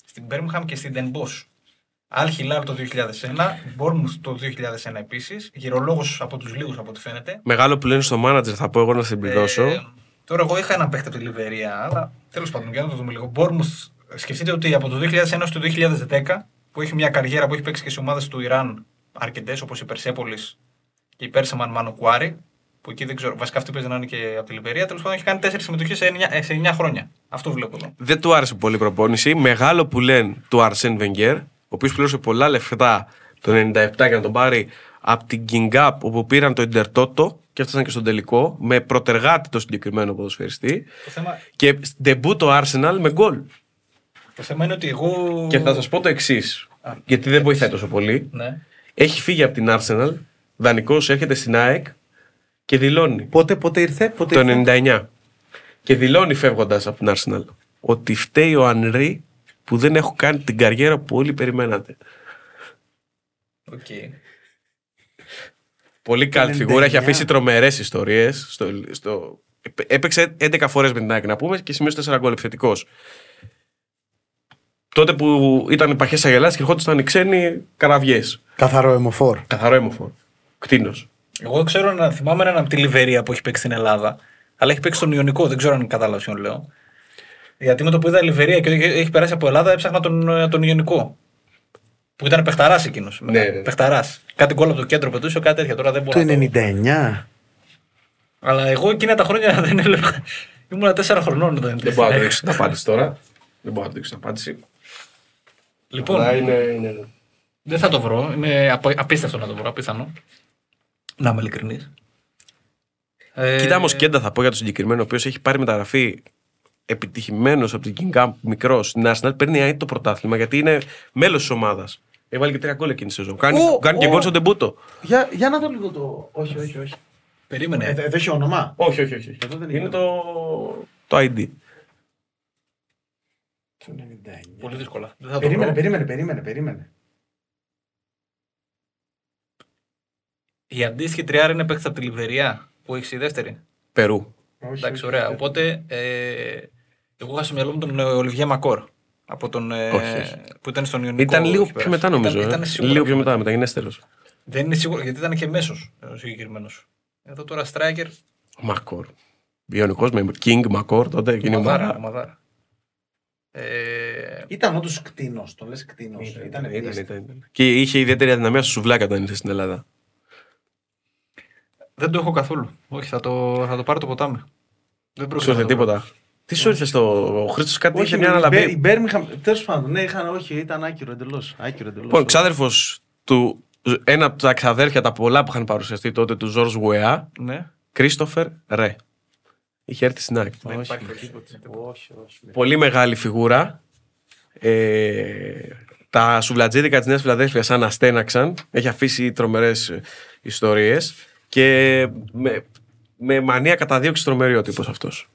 στην Birmingham και στην Den Bosch. Al Hilal το 2001, Bournemouth το 2001 επίσης, γυρολόγος από τους λίγους από ό,τι φαίνεται.
Μεγάλο που λένε στο manager, θα πω εγώ να συμπληρώσω.
Ε, τώρα, εγώ είχα ένα παίχτη από τη Λιβερία, αλλά τέλος πάντων, για να το δούμε λίγο. Bournemouth, σκεφτείτε ότι από το 2001 στο 2010, που που έχει μια καριέρα που έχει παίξει και σε ομάδες του Ιράν αρκετές, όπως η Περσέπολης και η Πέρσεμαν Μανοκουάρη, που εκεί δεν ξέρω, βασικά αυτή παίζει να είναι και από τη Λιβερία. Τέλος πάντων έχει κάνει τέσσερις συμμετοχές σε, 9, σε 9 χρόνια. Αυτό βλέπω εδώ.
Δεν του άρεσε πολύ η προπόνηση. Μεγάλο που λένε του Αρσέν Βενγκέρ, ο οποίος πλήρωσε πολλά λεφτά το 97 για να τον πάρει από την King Up, όπου πήραν το Ιντερτότο και έφτασαν και στον τελικό, με προτεργάτη το συγκεκριμένο ποδοσφαιριστή.
Το θέμα,
Και ντεμπού το Arsenal με γκολ.
το θέμα είναι ότι εγώ.
Και θα σας πω το εξής, γιατί δεν βοηθάει τόσο πολύ.
Ναι.
Έχει φύγει από την Arsenal, δανεικός έρχεται στην ΑΕΚ και δηλώνει
Πότε, πότε ήρθε, πότε
το
ήρθε;
99. Και δηλώνει φεύγοντας από την Arsenal ότι φταίει ο Ανρί που δεν έχω κάνει την καριέρα που όλοι περιμένατε.
Οκ.
Πολύ καλή
99.
φιγούρα, έχει αφήσει τρομερές ιστορίες. Στο, στο... Έπαιξε 11 φορές με την ΑΕΚ να πούμε και σημείωσε 4 γκολ επιθετικός. Τότε που ήταν παχές αγελάδες και ερχόντουσαν οι ξένοι καραβιές.
Καθαρό αιμοφόρ.
Καθαρό αίμοφο. Κτίνος.
Εγώ ξέρω να θυμάμαι έναν από τη Λιβερία που έχει παίξει στην Ελλάδα, αλλά έχει παίξει στον Ιωνικό. Δεν ξέρω αν κατάλαβες ποιον λέω. Γιατί με το που είδα Λιβερία και έχει περάσει από Ελλάδα, έψαχνα τον, ε, τον Ιωνικό. Που ήταν παιχταράς εκείνος.
Ναι, ναι.
Παιχταράς. Κάτι γκολ από το κέντρο πετούσε, κάτι τέτοια. Τώρα δεν μπορώ
Το
να το...
99.
Αλλά εγώ εκείνα τα χρόνια δεν έλεγα. Ήμουν 4 χρονών όταν
Δεν μπορώ να το δείξω την απάντηση τώρα. Δεν μπορώ να το δείξω την απάντηση.
Λοιπόν,
Αλλά είναι, είναι...
δεν θα το βρω. Είναι απο- απίστευτο να το βρω, απίθανο. Να είμαι ειλικρινής. Ε,
Κοίτα όμως Κέντα θα πω για το συγκεκριμένο, ο οποίος έχει πάρει μεταγραφή επιτυχημένος από την King Cup μικρός στην Arsenal. Παίρνει αίτη το πρωτάθλημα γιατί είναι μέλος της ομάδας. Έβαλε και τρία γκολ εκείνη τη σεζόν. Κάνει,
Ω,
κάνει και
ω.
γκολ στον τεμπούτο.
Για, για να δω λίγο το. Όχι, όχι, όχι.
Περίμενε.
Ε, εδώ έχει όνομα;
Όχι, όχι, όχι.
Εδώ δεν
είναι
είναι.
το, το ID.
Το 99.
Πολύ δύσκολα. Δεν θα το
Περίμενε,
βρω.
περίμενε, περίμενε, περίμενε.
Η αντίστοιχη τριάρα είναι παίκτης από τη Λιβερία που έχεις η δεύτερη;
Περού.
Όχι,
Εντάξει,
όχι,
ωραία.
όχι.
Οπότε ε, εγώ είχα στο μυαλό μου τον ε, Ολιβιέ Μακόρ. Από τον, ε,
Όχι, όχι.
που ήταν στον Ιωνικό.
Ήταν λίγο
εκεί
πιο
πέρα.
μετά νομίζω.
Ήταν,
ε.
ήταν σίγουρα
λίγο πιο μετά, μεταγενέστερο.
Δεν είναι σίγουρο γιατί ήταν και μέσος ο συγκεκριμένος. Εδώ τώρα striker.
Μακόρ. Βιονικό με King Μακόρ τότε εκείνη η
Μαδάρα.
ομάδα.
Μαδάρα. Ε,
Ήταν όντως κτίνος. Το λες κτίνος. Ήταν,
Ήταν,
ήταν,
ήταν, ήταν. Και είχε ιδιαίτερη αδυναμία στο σουβλάκι όταν ήρθε στην Ελλάδα.
δεν το έχω καθόλου. Όχι, θα το, θα το πάρω το ποτάμι. Δεν
Σου
πρόκειται
ήρθε
να το βρω.
τίποτα. Τι σου ήρθε στο. Ο Χρήστος κάτι είχε
Όχι,
μια
η Μπέρ- η
αναλαμπή.
Μπέρμιχαμ. Τέλος πάντων, ναι, είχαν, όχι, ήταν άκυρο εντελώς. Άκυρο εντελώς.
Λοιπόν, ξάδερφος του. Ένα από τα ξαδέρφια τα πολλά που είχαν παρουσιαστεί τότε του Ζόρζ Γουεά,
Ναι.
Κρίστοφερ Ρε. Είχε έρθει στην ΑΕΚ.
Δεν
Όχι,
υπάρχει
όχι,
τίποτα.
όχι, όχι.
Πολύ μεγάλη φιγούρα. Ε, τα σουβλατζίδικα της Νέας Φιλαδέλφια αναστέναξαν. Έχει αφήσει τρομερές ιστορίες. Και με, με μανία καταδίωξη τρομερή ο τύπος αυτός.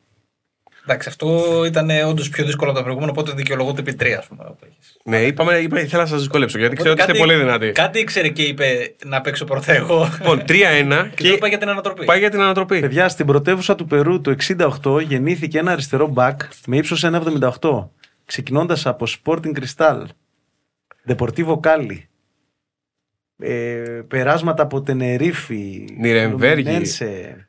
Εντάξει, αυτό ήταν όντως πιο δύσκολο από τα προηγούμενα, οπότε δικαιολογούνται επί τρία, ας πούμε. που έχεις.
Ναι, είπαμε, είπα, ήθελα να σας δυσκολέψω γιατί ξέρω ότι είστε
Κάτι-
πολύ δυνατοί.
Κάτι ήξερε και είπε να παίξω πρώτα εγώ.
Λοιπόν, 3-1
και το
και
πάει για την ανατροπή.
πάει για την ανατροπή.
Παιδιά, στην πρωτεύουσα του Περού το 68 γεννήθηκε ένα αριστερό μπακ με ύψος 1,78 ξεκινώντας από Sporting Cristal, Deportivo Cali, ε, περάσματα από Τενερίφη,
Νιρεμβέργη.
Λουμινένσε,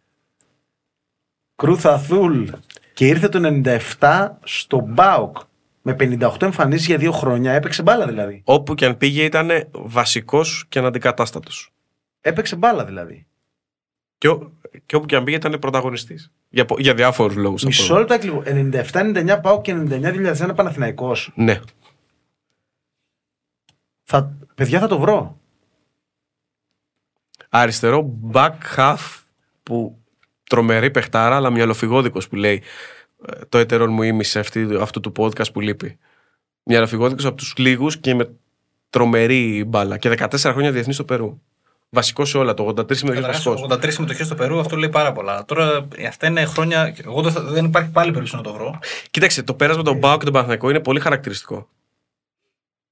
Κρούθ Αθούλ και ήρθε το 97 στο Μπάουκ με 58 εμφανίσεις για δύο χρόνια. Έπαιξε μπάλα δηλαδή.
Όπου και αν πήγε ήταν βασικός και αναντικατάστατος.
Έπαιξε μπάλα δηλαδή.
Και, ό- και όπου και αν πήγε ήταν πρωταγωνιστής. Για, πο- για διάφορους λόγους.
Μισό λεπτό ακριβώ. 97-99 πάω και 99-2001 Παναθηναϊκός.
Ναι.
Θα, παιδιά θα το βρω.
Αριστερό back half που τρομερή παιχτάρα, αλλά μυαλοφυγόδικος που λέει ε, το έτερον μου ήμισε αυτή, αυτού του podcast που λείπει. Μυαλοφυγόδικος από τους λίγους και με τρομερή μπάλα. Και 14 χρόνια διεθνής στο Περού. Βασικός σε όλα, το 83 συμμετοχέ
Καταρχάς,
βασικό.
83 συμμετοχέ στο Περού, αυτό λέει πάρα πολλά. Τώρα αυτά είναι χρόνια. Εγώ δεν, θα- δεν υπάρχει πάλι περίπτωση να το βρω.
Κοίταξε, το πέρασμα των Μπάου και τον Παναθηναϊκό είναι πολύ χαρακτηριστικό.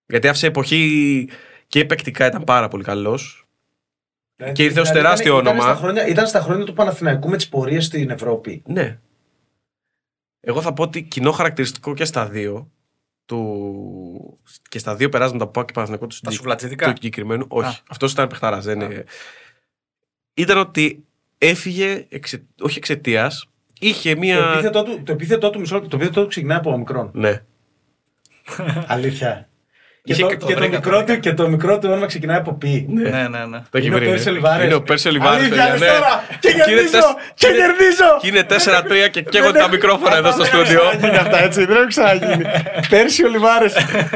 Γιατί άφησε εποχή και παικτικά ήταν πάρα πολύ καλός. Και ήρθε ως
Δηλαδή,
τεράστιο
ήταν,
όνομα.
Ήταν στα, χρόνια, ήταν στα χρόνια του Παναθηναϊκού με τις πορείες στην Ευρώπη.
Ναι. Εγώ θα πω ότι κοινό χαρακτηριστικό και στα δύο. Του... Και στα δύο περάσματα που πάω και Παναθηναϊκό του,
Τα
συγκεκ-
σουβλατζιδικά.
του συγκεκριμένου. Όχι.
Α.
Αυτός ήταν παιχταράς. Δεν είναι... Ήταν ότι έφυγε εξε... όχι εξαιτίας. Είχε
Το
μία.
επίθετό του, το επίθετό του, μισό, λεπτό, το επίθετό του ξεκινάει από μικρόν.
Ναι.
Αλήθεια. Και,
Είχε-
το,
το
και, το
βρήκα,
μικρό
το
του, και το μικρό του όνομα ξεκινάει από πι.
Ναι, ναι, ναι.
Το έχει
Είναι ο
βρει.
Πέρσι
ναι.
Ολιβάρες.
Είναι ο Πέρσι Ολιβάρες,
Αλήθεια,
παιδιά,
λες
ναι.
τώρα. Και
Και είναι
κερδίζω!
τεσ-
Και
είναι-
κερδίζω!
Και είναι 4-3 και καίγονται
Δεν
τα μικρόφωνα εδώ στο
Δεν
στούντιο.
έχει ξαναγίνει αυτά έτσι. Δεν έχει ξαναγίνει. Πέρσι Ολιβάρε.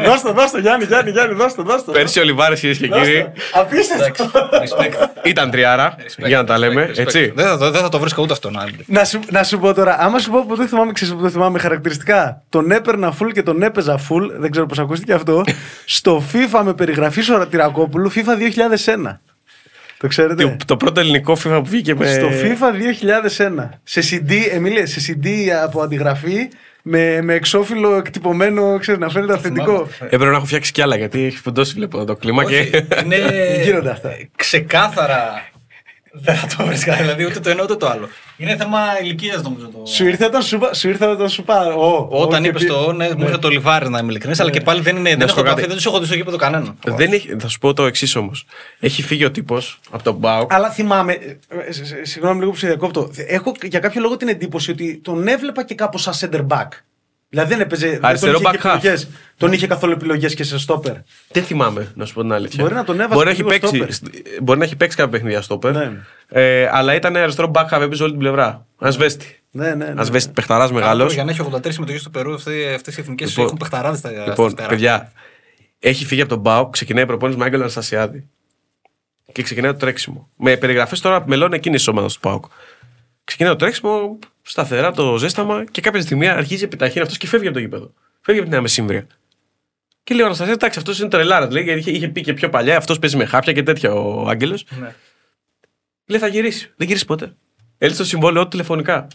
Δώστε, δώστε, Γιάννη, Γιάννη, Γιάννη, δώστε, δώστε.
Πέρσι Ολιβάρες κυρίες και κύριοι
Δώστε. Απίστευτο.
Respect.
ήταν τριάρα, για να τα λέμε,
Respect.
έτσι.
Δεν θα, το- δεν θα το βρίσκω ούτε αυτόν. άλλη.
Να σου, να σου πω τώρα, άμα σου πω που δεν θυμάμαι, ξέρεις που δεν θυμάμαι χαρακτηριστικά. Τον έπαιρνα full και τον έπαιζα full, δεν ξέρω πώς ακούστηκε αυτό, στο FIFA με περιγραφή Σωρατηρακόπουλου, FIFA 2001. Το ξέρετε;
Το- Το πρώτο ελληνικό FIFA που βγήκε με.
Στο FIFA 2001. Σε CD, Εμίλια, σε CD από αντιγραφή με, με εξώφυλλο εκτυπωμένο, ξέρεις, να φαίνεται αυθεντικό.
Έπρεπε να έχω φτιάξει κι άλλα γιατί έχει φουντώσει βλέπω το κλίμα
Όχι,
και.
είναι
Γίνονται αυτά.
ξεκάθαρα. Δεν θα το βρίσκα, δηλαδή ούτε το ένα ούτε το άλλο. Είναι θέμα ηλικίας νομίζω το.
Σου ήρθε όταν σου, πα- σου, ήρθε όταν σου πάρω. Ο,
Όταν
ο,
είπες
και
το
πει-
«Ω», ναι, μου ήρθε το λιβάρι να είμαι ειλικρινής, αλλά και πάλι δεν, είναι, δεν,
σου
έχω
πω κάτι.
επαφή, δεν του έχω δει στο γήπεδο κανέναν.
Δεν έχει, θα σου πω το εξής όμως. Έχει φύγει ο τύπος από τον Μπάουκ.
Αλλά θυμάμαι, ε, σ- σ- συγγνώμη λίγο που σε διακόπτω. Έχω για κάποιο λόγο την εντύπωση ότι τον έβλεπα και κάπως σαν center back. Δηλαδή δεν έπαιζε. δεν
Αριστερό
τον είχε
back half.
επιλογές. Τον είχε καθόλου επιλογές και σε στόπερ.
Δεν θυμάμαι, να σου πω την αλήθεια.
Μπορεί να τον έβαζε
μπορεί να, έχει
λίγο
παίξει, μπορεί να έχει παίξει κάποια παιχνίδια στόπερ.
Ναι.
Ε, αλλά ήταν αριστερό back half, έπαιζε όλη την πλευρά. Ασβέστη.
Ναι, ναι. ναι.
Ασβέστη, παιχταράς μεγάλος.
Για να έχει 83 συμμετοχές στο Περού, αυτές οι εθνικές
Λοιπόν,
έχουν παιχταράδες στα
Λοιπόν,
αριστερά.
παιδιά, έχει φύγει από τον Μπάουκ, ξεκινάει η προπόνηση με Άγγελο Αναστασιάδη. Και ξεκινάει το τρέξιμο. Με περιγραφές τώρα μελών εκείνη τη ομάδα του Πάουκ. Ξεκινάει το τρέξιμο, σταθερά το ζέσταμα και κάποια στιγμή αρχίζει επιταχύνει αυτός και φεύγει από το γήπεδο. Φεύγει από την αμεσύμβρια. Και λέει ο Αναστασιάδη, εντάξει, αυτός είναι τρελάρας. Λέει, γιατί είχε, είχε πει και πιο παλιά, αυτός παίζει με χάπια και τέτοια ο Άγγελος.
Ναι.
Λέει, θα γυρίσει. Δεν γυρίσει ποτέ. Έλυσε το συμβόλαιό του τηλεφωνικά.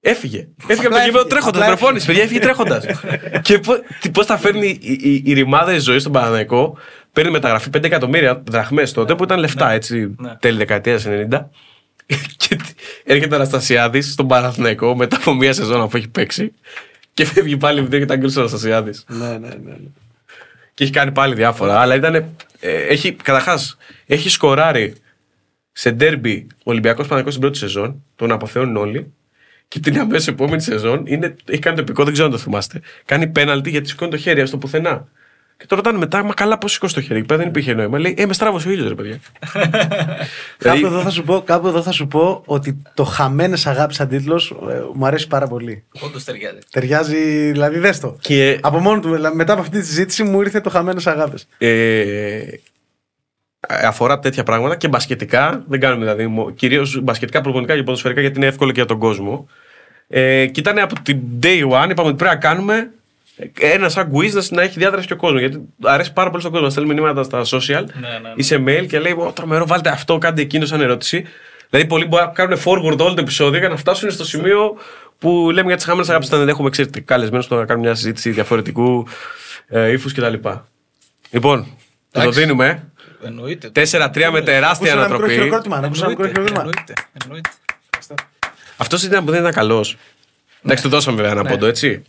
Έφυγε. Έφυγε από το
Απλά
γήπεδο
έφυγε.
τρέχοντας.
Απλά
Προπόνηση, παιδιά, έφυγε τρέχοντας. και πώς θα φέρνει η, η, η ρημάδα τη ζωή στον Παναναϊκό. Παίρνει μεταγραφή 5 εκατομμύρια δραχμές τότε που ήταν λεφτά, έτσι,
Ναι.
τέλη δεκαετίας 90. Και τι- έρχεται ο Αναστασιάδης στον Παναθηναϊκό μετά από μία σεζόν αφού έχει παίξει. Και φεύγει πάλι επειδή έρχεται Άγγελος Αναστασιάδης.
Ναι, ναι, ναι. ναι.
Και έχει κάνει πάλι διάφορα. Αλλά ήταν. Ε, έχει, καταρχάς, έχει σκοράρει σε ντέρμπι ο Ολυμπιακός Παναγικό στην πρώτη σεζόν. Τον αποθεώνουν όλοι. Και την αμέσως επόμενη σεζόν είναι, έχει κάνει το επικό, δεν ξέρω αν το θυμάστε. Κάνει πέναλτι γιατί σηκώνει το χέρι στο πουθενά. Και το ρωτάνε μετά, μα καλά, πώς σηκώσει το χέρι. Εκεί πέρα δεν υπήρχε νόημα. Λέει, Ε, με στράβωσε ο ήλιος, ρε παιδιά.
Κάπου,
δηλαδή,
εδώ θα σου πω, κάπου εδώ θα σου πω ότι το χαμένες αγάπης σαν τίτλος μου αρέσει πάρα πολύ.
Όντως ταιριάζει.
Ταιριάζει, δηλαδή δες το.
και
Από μόνο του, δηλαδή, μετά από αυτή τη συζήτηση μου ήρθε το χαμένες αγάπης.
ε, αφορά τέτοια πράγματα και μπασκετικά. Δεν κάνουμε δηλαδή κυρίως μπασκετικά, προπονητικά και ποδοσφαιρικά γιατί είναι εύκολο και για τον κόσμο. Ε, και ήταν από την day one, είπαμε ότι πρέπει να κάνουμε ένα σαν quiz να- να έχει διάδραση και ο κόσμος. Γιατί αρέσει πάρα πολύ στον κόσμο. Στέλνουμε μηνύματα στα social
Ναι, ναι, ναι.
ή σε mail και λέει: Ω, τρομερό, βάλτε αυτό, κάντε εκείνο σαν ερώτηση. Δηλαδή, πολλοί μπορεί να κάνουν forward όλο το επεισόδιο για να φτάσουν στο σημείο που λέμε για τις χαμένε αγάπη. Όταν δεν έχουμε ξέρετε, καλεσμένους που να κάνουμε μια συζήτηση διαφορετικού ε, ύφους κτλ. Λοιπόν, το
Εντάξει.
δίνουμε.
Εννοείται.
4-3 με τεράστια
Άκουσα ένα μικρό
ανατροπή.
χειροκρότημα. να Άκουσα ένα μικρό
Εννοείται.
χειροκρότημα.
Εννοείται. Εννοείται.
Αυτός ήταν που δεν ήταν καλός. Εντάξει, του δώσαμε βέβαια ένα
Ναι.
πόντο, έτσι.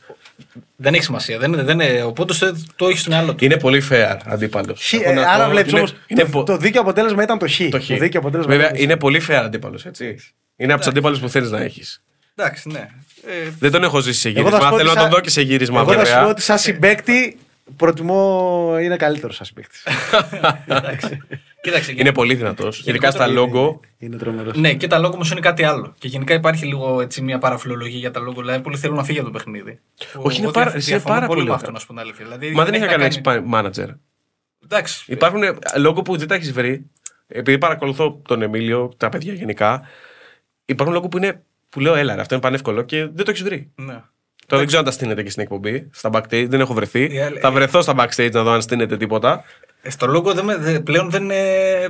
Δεν έχει σημασία. Δεν, είναι- δεν, είναι- ο πόντος το, το έχει στο μυαλό του.
Είναι πολύ fair αντίπαλος.
Χ, ε, άρα βλέπεις όμως. Το, το δίκαιο αποτέλεσμα ήταν το χ.
Το χ.
δίκαιο αποτέλεσμα
Βέβαια,
ήταν το χ.
είναι πολύ fair αντίπαλος, έτσι. Είναι από τους αντίπαλους που θέλεις να έχεις.
Εντάξει, ναι. Ε,
Δεν τον έχω ζήσει σε
Εγώ θα
γύρισμα.
σου πω
Θέλω
ότι
να τον
σαν-
δω και σε γύρισμα,
Εγώ θα σου πω
βέβαια.
ότι σαν συμπέκτη προτιμώ είναι καλύτερος σαν συμπέκτη.
κοίταξε.
Είναι πολύ δυνατός. Ειδικά στα λόγο.
είναι τρομερός.
Ναι, και τα λόγο όμως είναι κάτι άλλο. Και γενικά υπάρχει λίγο έτσι, μια παραφιλολογία για τα λόγο. Δηλαδή, πολλοί θέλουν να φύγει από το παιχνίδι.
Όχι, είναι
Εγώ
πάρα-
διαφωνώ
είναι πάρα
πολύ
πολύ
με αυτό,
ωραία.
να σου πω την αλήθεια. Δηλαδή,
Μα δεν έχει να κάνει
να
να έχει manager.
Εντάξει.
Υπάρχουν λόγω που δεν τα έχεις βρει. Επειδή παρακολουθώ τον Εμίλιο, τα παιδιά γενικά, υπάρχουν λόγω που είναι. που λέω, έλα, ρε, αυτό είναι πανεύκολο και δεν το έχεις βρει.
Ναι.
Τώρα δεν ξέρω αν τα στείνετε και στην εκπομπή, στα backstage, δεν έχω βρεθεί.
Η άλλη-
Θα βρεθώ στα backstage να δω αν στείνετε τίποτα.
Ε, Στο λόγο δεν, με- δε- πλέον δεν, ε,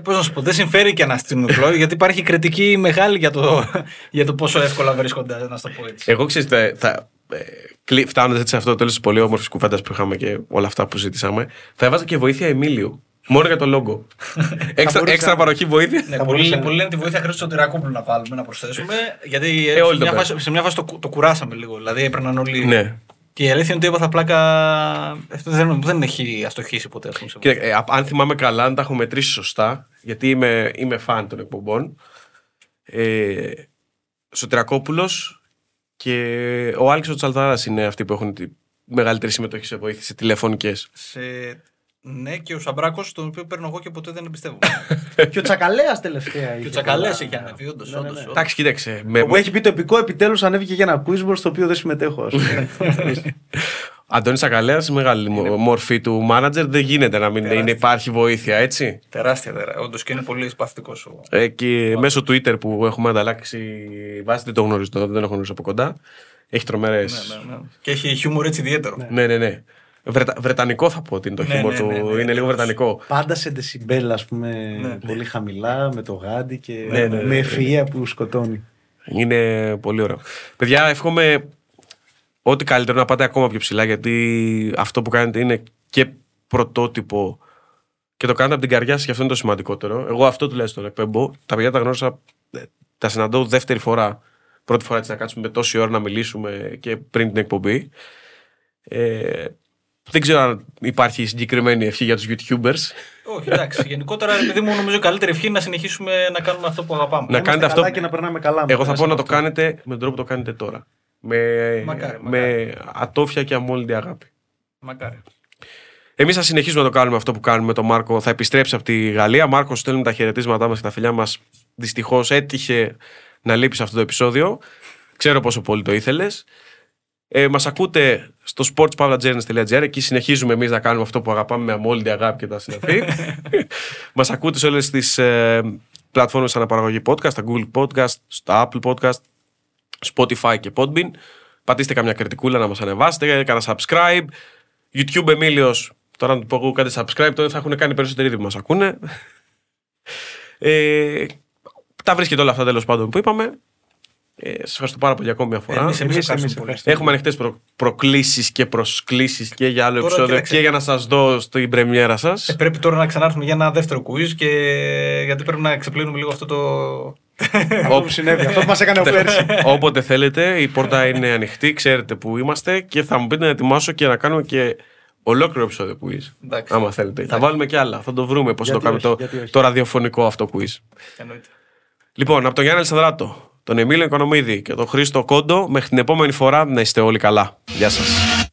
πώς να σου πω, δεν συμφέρει και να στείλουν πλέον, γιατί υπάρχει κριτική μεγάλη για το, για το πόσο εύκολα βρίσκονται, να σου το πω έτσι.
Εγώ ξέρετε, θα, ε, κλει- φτάνοντας έτσι σε αυτό το τέλος της πολύ όμορφης κουβέντας που είχαμε και όλα αυτά που ζήτησαμε, θα έβαζα και βοήθεια Εμίλιο. Μόνο για το λόγο. έξτρα,
μπορούσα.
έξτρα παροχή βοήθεια.
Ναι,
Θα
πολλοί,
μπορούσε-
πολλοί λένε τη βοήθεια Χρήστο Σωτηρακόπουλου να βάλουμε, να προσθέσουμε. Γιατί ε,
Ε, όλοι
σε,
το
μια
κάνουν.
φάση, σε μια φάση το, κου- το κουράσαμε λίγο. Δηλαδή έπαιρναν όλοι.
Ναι.
Και η αλήθεια είναι ότι έπαθα πλάκα. Αυτός δεν, δεν έχει αστοχήσει ποτέ. Ας πούμε, σε
Κοίτα, ε, α- αν θυμάμαι καλά, αν τα έχω μετρήσει σωστά, γιατί είμαι, είμαι φαν των εκπομπών. Ε, Σωτηρακόπουλος και ο Άλεξο Τσαλδάρα είναι αυτοί που έχουν τη μεγαλύτερη συμμετοχή σε βοήθεια σε τηλεφωνικές.
σε Ναι, και ο Σαμπράκος, τον οποίο παίρνω εγώ και ποτέ δεν εμπιστεύομαι.
και ο Τσακαλέας τελευταία.
και ο Τσακαλέας έχει ανέβει, όντως.
Ναι, ναι, ναι.
Εντάξει, κοίταξε. Με...
Που έχει πει το επικό επιτέλους ανέβηκε για ένα quizboard στο οποίο δεν συμμετέχω. ας πούμε.
Αντώνη Σακαλέα, μεγάλη μο- μορφή του μάνατζερ. Δεν γίνεται να μην
Τεράστια.
είναι, υπάρχει βοήθεια, έτσι;
Τεράστια τεράστια. Όντως και είναι πολύ σπαθητικός ο.
Ε, και μέσω Twitter που έχουμε ανταλλάξει βάση δεν το γνωρίζω, το- δεν έχω γνωρίσει από κοντά. Έχει τρομερέ.
Ναι, ναι, ναι. Και έχει χιούμορ έτσι ιδιαίτερο.
Ναι, ναι, ναι. Βρετα... Βρετανικό θα πω ότι είναι το
Ναι,
χιούμορ
ναι,
του.
ναι, ναι,
είναι λίγο
τελείως.
βρετανικό.
Πάντα σε δεσιμπέλ, ας πούμε,
ναι.
πολύ χαμηλά, με το γάντι και
Ναι, ναι, ναι,
με
ναι.
ευφυΐα που σκοτώνει.
Είναι πολύ ωραίο. Παιδιά, εύχομαι ό,τι καλύτερο να πάτε ακόμα πιο ψηλά γιατί αυτό που κάνετε είναι και πρωτότυπο και το κάνετε από την καρδιά σας και αυτό είναι το σημαντικότερο. Εγώ αυτό τουλάχιστον εκπέμπω. Τα παιδιά τα γνώρισα, ε, τα συναντώ δεύτερη φορά. Πρώτη φορά έτσι να κάτσουμε τόση ώρα να μιλήσουμε και πριν την εκπομπή. Ε, δεν ξέρω αν υπάρχει συγκεκριμένη ευχή για τους YouTubers.
Όχι, εντάξει. Γενικότερα, επειδή μου νομίζω η καλύτερη ευχή είναι να συνεχίσουμε να κάνουμε αυτό που αγαπάμε.
Να
Είμαστε
κάνετε
καλά
αυτό-
και να περνάμε καλά.
Εγώ θα
μέσα
πω να
από
το
αυτό.
κάνετε με τον τρόπο που το κάνετε τώρα. Με,
Μακάρι,
με ατόφια και αμόλυντη αγάπη.
Μακάρι.
Εμείς θα συνεχίσουμε να το κάνουμε αυτό που κάνουμε. Το Μάρκο θα επιστρέψει από τη Γαλλία. Μάρκο, στέλνουμε τα χαιρετίσματά μας και τα φιλιά μας. Δυστυχώς έτυχε να λείπει σε αυτό το επεισόδιο. Ξέρω πόσο πολύ το ήθελες. Ε, μας ακούτε στο sportspavlajourneys.gr. Εκεί συνεχίζουμε εμείς να κάνουμε αυτό που αγαπάμε με αμόλυντη αγάπη και τα συναφή. μας ακούτε σε όλες τις ε, πλατφόρμες αναπαραγωγή podcast, στα Google Podcast, στα Apple Podcast, Spotify και Podbean. Πατήστε καμιά κριτικούλα να μας ανεβάσετε, κάνα subscribe. YouTube Εμίλιος, τώρα να του πω εγώ κάντε subscribe, τότε θα έχουν κάνει περισσότεροι ήδη που μας ακούνε. Ε, τα βρίσκετε όλα αυτά τέλος πάντων που είπαμε. Ε, Σας ευχαριστώ πάρα πολύ ακόμη μια φορά.
Εμείς, εμείς
εμείς
ευχαριστούμε πολύ.
ευχαριστούμε.
Έχουμε ανοιχτές προ, προκλήσεις και προσκλήσεις και για άλλο
Τώρα,
επεισόδιο
κοίταξε.
και για να σας δω στην πρεμιέρα σας.
Ε, πρέπει τώρα να ξανάρθουμε για ένα δεύτερο quiz και γιατί πρέπει να ξεπλύνουμε λίγο αυτό το.
Αυτό που συνέβη, αυτό που μας έκανε ο πέρσι.
Όποτε θέλετε, η πόρτα είναι ανοιχτή, ξέρετε που είμαστε και θα μου πείτε να ετοιμάσω και να κάνουμε και ολόκληρο επεισόδιο quiz.
Εντάξει.
Άμα θέλετε. Θα βάλουμε και άλλα. Θα το βρούμε πώς το
Γιατί
κάνουμε
όχι,
το,
γιατί όχι.
το ραδιοφωνικό αυτό quiz.
Εννοείται.
Λοιπόν, από τον Γιάννη Αλσανδράτο, τον Εμίλιο Οικονομίδη και τον Χρήστο Κόντο, μέχρι την επόμενη φορά να είστε όλοι καλά. Γεια σας.